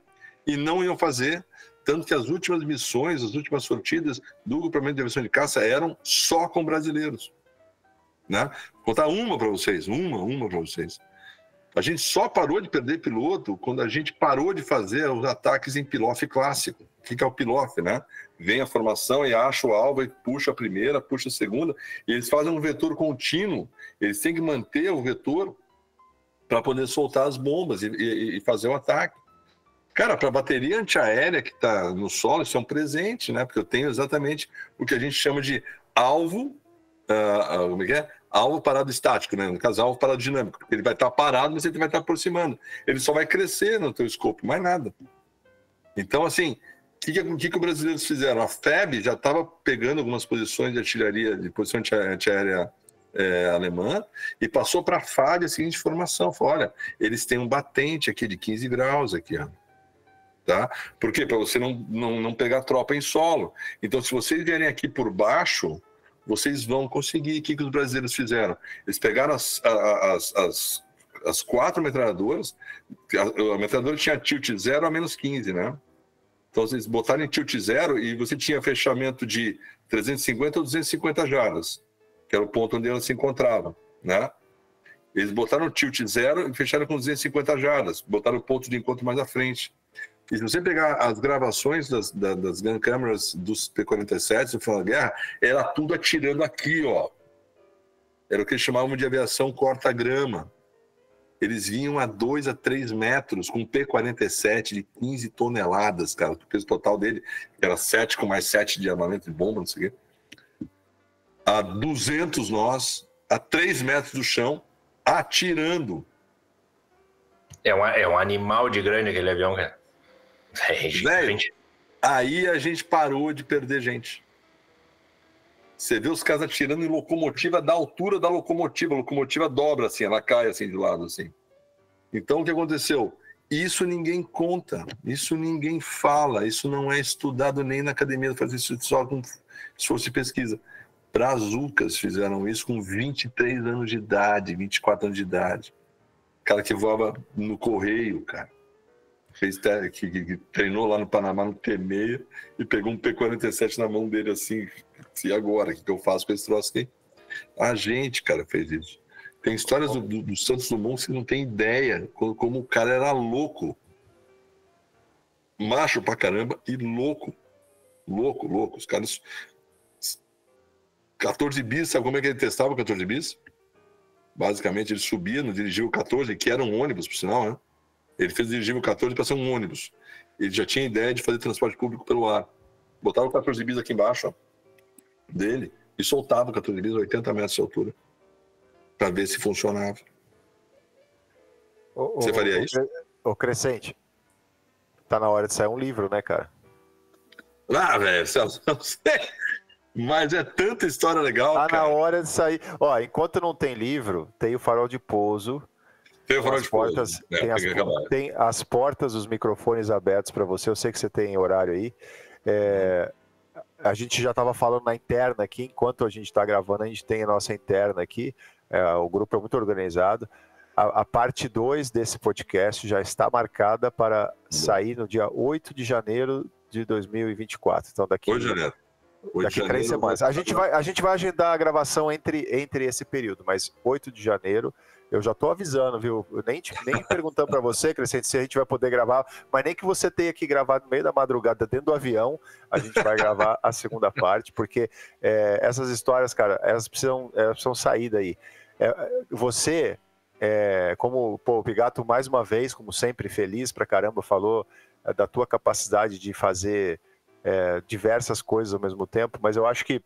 e não iam fazer. Tanto que as últimas missões, as últimas sortidas do grupamento de aviação de caça eram só com brasileiros. Né? Vou contar uma para vocês, uma, uma para vocês. A gente só parou de perder piloto quando a gente parou de fazer os ataques em pilof clássico. O que é o pilof, né? Vem a formação e acha o alvo e puxa a primeira, puxa a segunda. E eles fazem um vetor contínuo. Eles têm que manter o vetor para poder soltar as bombas e, e, e fazer o ataque. Cara, para a bateria antiaérea que está no solo, isso é um presente, né? Porque eu tenho exatamente o que a gente chama de alvo, uh, uh, como é que é? Alvo parado estático, né? No caso, alvo parado dinâmico. Ele vai estar parado, mas ele vai estar aproximando. Ele só vai crescer no teu escopo, mais nada. Então, assim, o que, que, que, os brasileiros fizeram? A FEB já estava pegando algumas posições de artilharia, de posição antiaérea é, alemã, e passou para a FAB a seguinte informação: falou, olha, eles têm um batente aqui de 15 graus aqui, ó tá? Por quê? Para você não, não, não pegar tropa em solo. Então, se vocês vierem aqui por baixo, vocês vão conseguir. O que, que os brasileiros fizeram? Eles pegaram as, as, as, as quatro metralhadoras, a, a metralhadora tinha tilt 0 a menos 15, né? Então, vocês botaram em tilt 0 e você tinha fechamento de 350 ou 250 jardas, que era o ponto onde elas se encontravam, né? Eles botaram tilt 0 e fecharam com 250 jardas, botaram o ponto de encontro mais à frente. E se você pegar as gravações das, das, das gun cameras dos P-47 no final da guerra, era tudo atirando aqui, ó. Era o que eles chamavam de aviação corta-grama. Eles vinham a 2 a 3 metros com um P-47 de 15 toneladas, cara. O peso total dele era 7 com mais 7 de armamento de bomba, não sei o quê. A 200 nós, a 3 metros do chão, atirando. É um, é um animal de grande aquele avião, cara. É gigante. Aí a gente parou de perder gente. Você vê os caras atirando em locomotiva da altura da locomotiva. A locomotiva dobra assim, ela cai assim de lado assim. Então o que aconteceu? Isso ninguém conta, isso ninguém fala, isso não é estudado nem na academia, fazer isso só com esforço de pesquisa. Brazucas fizeram isso com 23 anos de idade, 24 anos de idade. Cara que voava no correio, cara fez que, que, treinou lá no Panamá no T6 e pegou um P47 na mão dele assim, e agora, o que, que eu faço com esse troço aqui? A gente, cara, fez isso. Tem histórias do, do, do Santos Dumont que você não tem ideia como, como, o cara era louco. Macho pra caramba e louco. Louco, louco. Os caras. 14 bis, sabe como é que ele testava o 14 bis? Basicamente, ele subia no dirigível 14, que era um ônibus, por sinal, né? Ele fez dirigível 14 para ser um ônibus. Ele já tinha ideia de fazer transporte público pelo ar. Botava o 14 bis aqui embaixo ó, dele e soltava o 14 bis a 80 metros de altura para ver se funcionava. O, Você faria o, isso? O Crescente. Tá na hora de sair um livro, né, cara? Ah, velho, não sei. Mas é tanta história legal. Tá cara. na hora de sair. Ó, enquanto não tem livro, tem o Farol de Pouso tem, as portas, é, tem, as, tem, as, portas, os microfones abertos para você. Eu sei que você tem horário aí. É, a gente já estava falando na interna aqui, enquanto a gente está gravando, a gente tem a nossa interna aqui. É, o grupo é muito organizado. A, a parte 2 desse podcast já está marcada para sair no dia 8 de janeiro de 2024. Então, daqui. 8 de janeiro. Daqui três semanas. A gente, vai, a gente vai agendar a gravação entre, entre esse período, mas 8 de janeiro eu já estou avisando, viu? Nem, nem perguntando para você, Crescente, se a gente vai poder gravar, mas nem que você tenha que gravar no meio da madrugada dentro do avião, a gente vai gravar a segunda parte, porque é, essas histórias, cara, elas precisam, elas precisam sair daí. É, você, é, como pô, o Pigato, mais uma vez, como sempre, feliz pra caramba, falou é, da tua capacidade de fazer é, diversas coisas ao mesmo tempo, mas eu acho que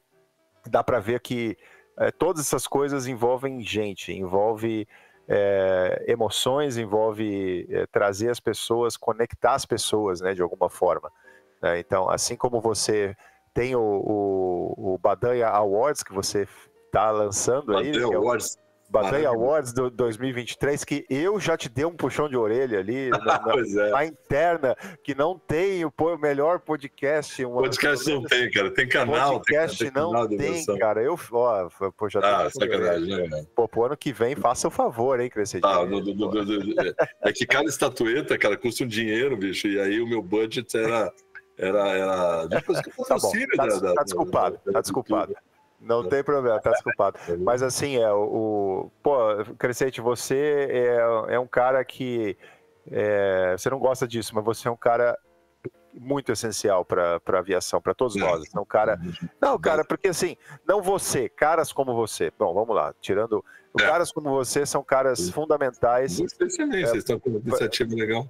dá para ver que é, todas essas coisas envolvem gente, envolve é, emoções, envolve é, trazer as pessoas, conectar as pessoas, né, de alguma forma. Né? Então, assim como você tem o, o, o Badanha Awards, que você tá lançando aí. Bateu que é Awards. Batanha. Awards do 2023, que eu já te dei um puxão de orelha ali na, na- é. na interna, que não tem o melhor podcast. Uma, Podcast não tem, cara. Tem canal. Podcast tem, tem não canal de tem, cara. Eu, ó, pô, já Ah, sacanagem, né? Pô, pro ano que vem, faça o favor, hein, Crescente? Ah, do- do- do- é que cada estatueta, cara, custa um dinheiro, bicho. E aí o meu budget era. Era. era depois Tá bom, patrocínio tá, da- da- tá desculpado, da- da- tá desculpado. Não tem problema, tá desculpado. Mas assim, é o. pô, Crescente, você é, é um cara que. é, você não gosta disso, mas você é um cara muito essencial para a aviação, para todos Não. nós. É um cara. Não, cara, porque assim, não você, caras como você. Bom, vamos lá, tirando. É. Caras como você são caras fundamentais excelente, vocês estão com uma iniciativa legal.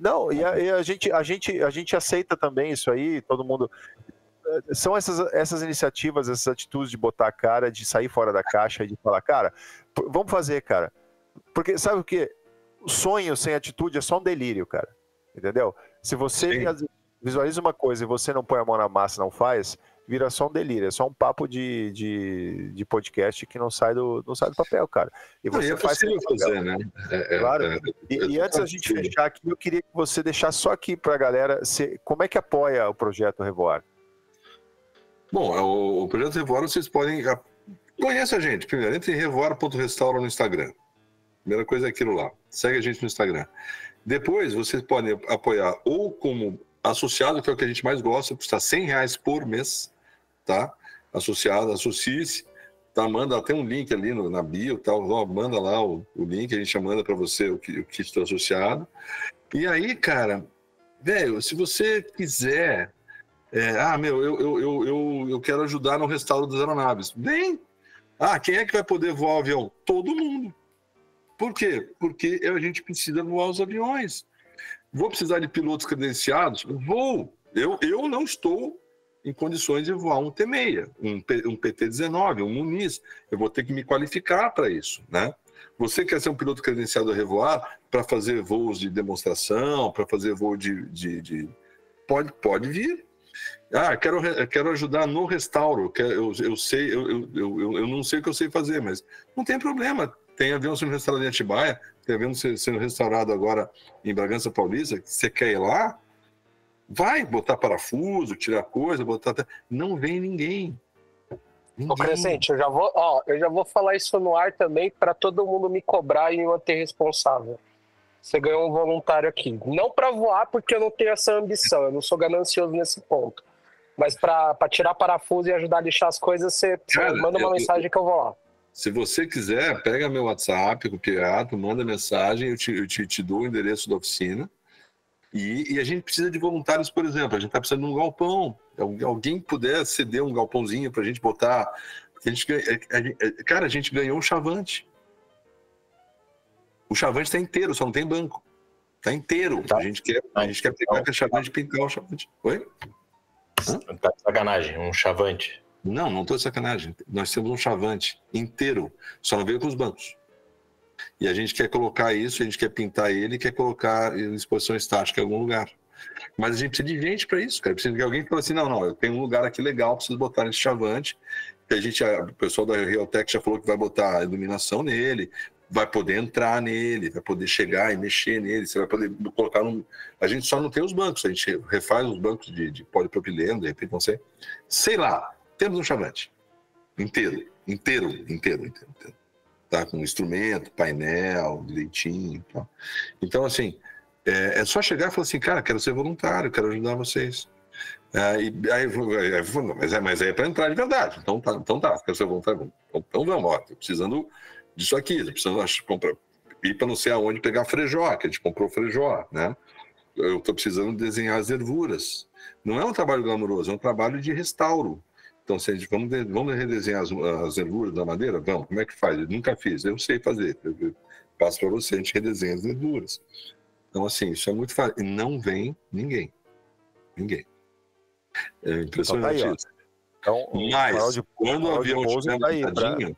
não, e a, e a gente, a, gente, a gente aceita também isso aí, todo mundo. São essas, essas iniciativas, essas atitudes de botar a cara, de sair fora da caixa e de falar, cara, vamos fazer, cara. Porque sabe o que? Sonho sem atitude é só um delírio, cara. Entendeu? Se você Sim. visualiza uma coisa e você não põe a mão na massa, não faz, vira só um delírio, é só um papo de, de, de podcast que não sai do, não sai do papel, cara. E Não, você e é faz possível fazer, né? É- é- Claro. é- E, é- e antes da gente fechar aqui, eu queria que você deixasse só aqui para a galera se- como é que apoia o projeto Revoar. Bom, é o, o projeto Revoar, vocês podem. Conhece a gente. Primeiro, entre em revoar.restaura no Instagram. Primeira coisa é aquilo lá. Segue a gente no Instagram. Depois, vocês podem apoiar ou como associado, que é o que a gente mais gosta, custa 100 reais por mês, tá? Associado, associe-se. Tá, manda até um link ali no- na bio, tal, manda lá o, o link, a gente manda para você o, ki- o kit do associado. E aí, cara, velho, se você quiser é, ah, meu, eu, eu, eu, eu, eu quero ajudar no restauro das aeronaves. Vem! Ah, quem é que vai poder voar o avião? Todo mundo. Por quê? Porque a gente precisa voar os aviões. Vou precisar de pilotos credenciados? Vou. Eu, eu não estou em condições de voar um T6, um, um PT-19, um Muniz. Eu vou ter que me qualificar para isso, né? Você quer ser um piloto credenciado a revoar para fazer voos de demonstração, para fazer voo de, de, de- Pode, pode vir. Ah, quero, quero ajudar no restauro. Eu, eu sei, eu, eu, eu, eu não sei o que eu sei fazer, mas não tem problema. Tem avião sendo restaurado em Atibaia, tem avião se- sendo restaurado agora em Bragança Paulista. Você quer ir lá? Vai botar parafuso, tirar coisa, botar. Não vem ninguém. Ô, Ninguém. Crescente, eu já vou, ó, eu já vou falar isso no ar também para todo mundo me cobrar e me manter responsável. Você ganhou um voluntário aqui. Não para voar, porque eu não tenho essa ambição, eu não sou ganancioso nesse ponto. Mas para tirar parafuso e ajudar a lixar as coisas, você, você Cara, manda uma eu- mensagem que eu vou lá. Se você quiser, pega meu WhatsApp com o Pirato, manda mensagem, eu te, eu te, te dou o endereço da oficina. E, e a gente precisa de voluntários, por exemplo. A gente está precisando de um galpão. Al- Alguém puder ceder um galpãozinho para a gente botar. A gente, a cara, a gente ganhou um chavante. O chavante está inteiro, só não tem banco. Está inteiro. A gente quer, a gente quer pegar aquele chavante e pintar o chavante. Oi? Tá de sacanagem, um chavante. Não, não estou de sacanagem. Nós temos um chavante inteiro, só não veio com os bancos. E a gente quer colocar isso, a gente quer pintar ele, quer colocar em exposição estática em algum lugar. Mas a gente precisa de gente para isso, cara. Precisa de alguém que fale assim: não, não, eu tenho um lugar aqui legal, preciso botar esse chavante. A gente, a- o pessoal da Realtech já falou que vai botar iluminação nele, vai poder entrar nele, vai poder chegar e mexer nele, você vai poder colocar num. A gente só não tem os bancos, a gente refaz os bancos de, de polipropileno, de repente, não sei. Sei lá, temos um chavante. Inteiro, inteiro, inteiro, inteiro. inteiro. Tá? Com instrumento, painel, direitinho. Tá? Então, assim, é, é só chegar e falar assim, cara, quero ser voluntário, quero ajudar vocês. Eu vou- aí mas, é, mas é para entrar de verdade. Então tá, então tá, quero ser voluntário. Então, então vamos, ó, tô precisando disso aqui, precisando acho, comprar, ir para não sei aonde pegar frejó, que a gente comprou frejó, né? Eu estou precisando desenhar as nervuras. Não é um trabalho glamouroso, é um trabalho de restauro. Então, se a gente, vamos, vamos redesenhar as, as nervuras da madeira? Vamos. Como é que faz? Eu nunca fiz. Eu sei fazer. Eu, eu passo para você, a gente redesenha as nervuras. Então, assim, isso é muito fácil. E não vem ninguém. Ninguém. É impressionante Então tá aí, isso. Então, Mas, quando o avião estiver tá aí pra- montadinho,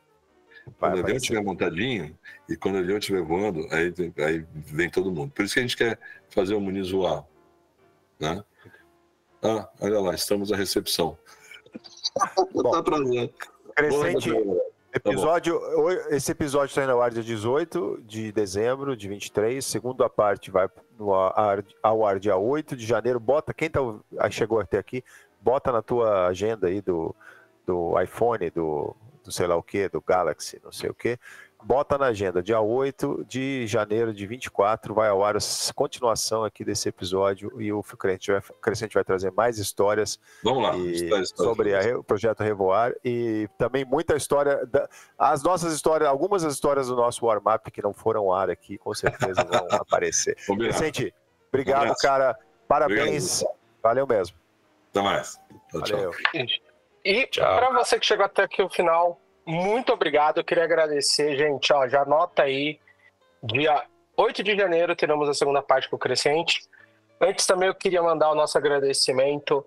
quando o avião estiver montadinho e quando o avião estiver voando, aí, aí vem todo mundo. Por isso que a gente quer fazer o Muniz voar. Né? Ah, olha lá, estamos à recepção. Bom, tá atrasando. Crescente, Boa, Episódio, esse episódio está indo ao ar dia 18 de dezembro de 23. Segunda parte vai no ar, ao ar dia 8 de janeiro. Bota, quem tá, chegou até aqui, bota na tua agenda aí do, do iPhone, do, do sei lá o que, do Galaxy, não sei o que bota na agenda, dia 8 de janeiro de 24, vai ao ar a continuação aqui desse episódio e o Crescente vai, Crescente vai trazer mais histórias Vamos lá, e, história, história, sobre a, o projeto Revoar e também muita história, da, as nossas histórias, algumas das histórias do nosso warm-up que não foram ao ar aqui, com certeza vão aparecer. Crescente, obrigado, um cara, parabéns, obrigado. valeu mesmo. Até mais. Valeu. Tchau. E para você que chegou até aqui o final, muito obrigado. Eu queria agradecer, gente. Ó, já anota aí. Dia 8 de janeiro teremos a segunda parte com o Crescente. Antes também eu queria mandar o nosso agradecimento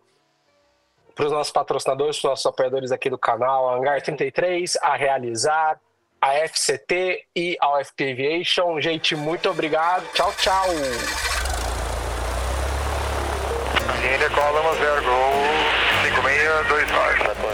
para os nossos patrocinadores, para os nossos apoiadores aqui do canal, a Hangar 33, a Realizar, a FCT e a UFP Aviation. Gente, muito obrigado. Tchau, tchau. Linha Column 0 Gol 5629.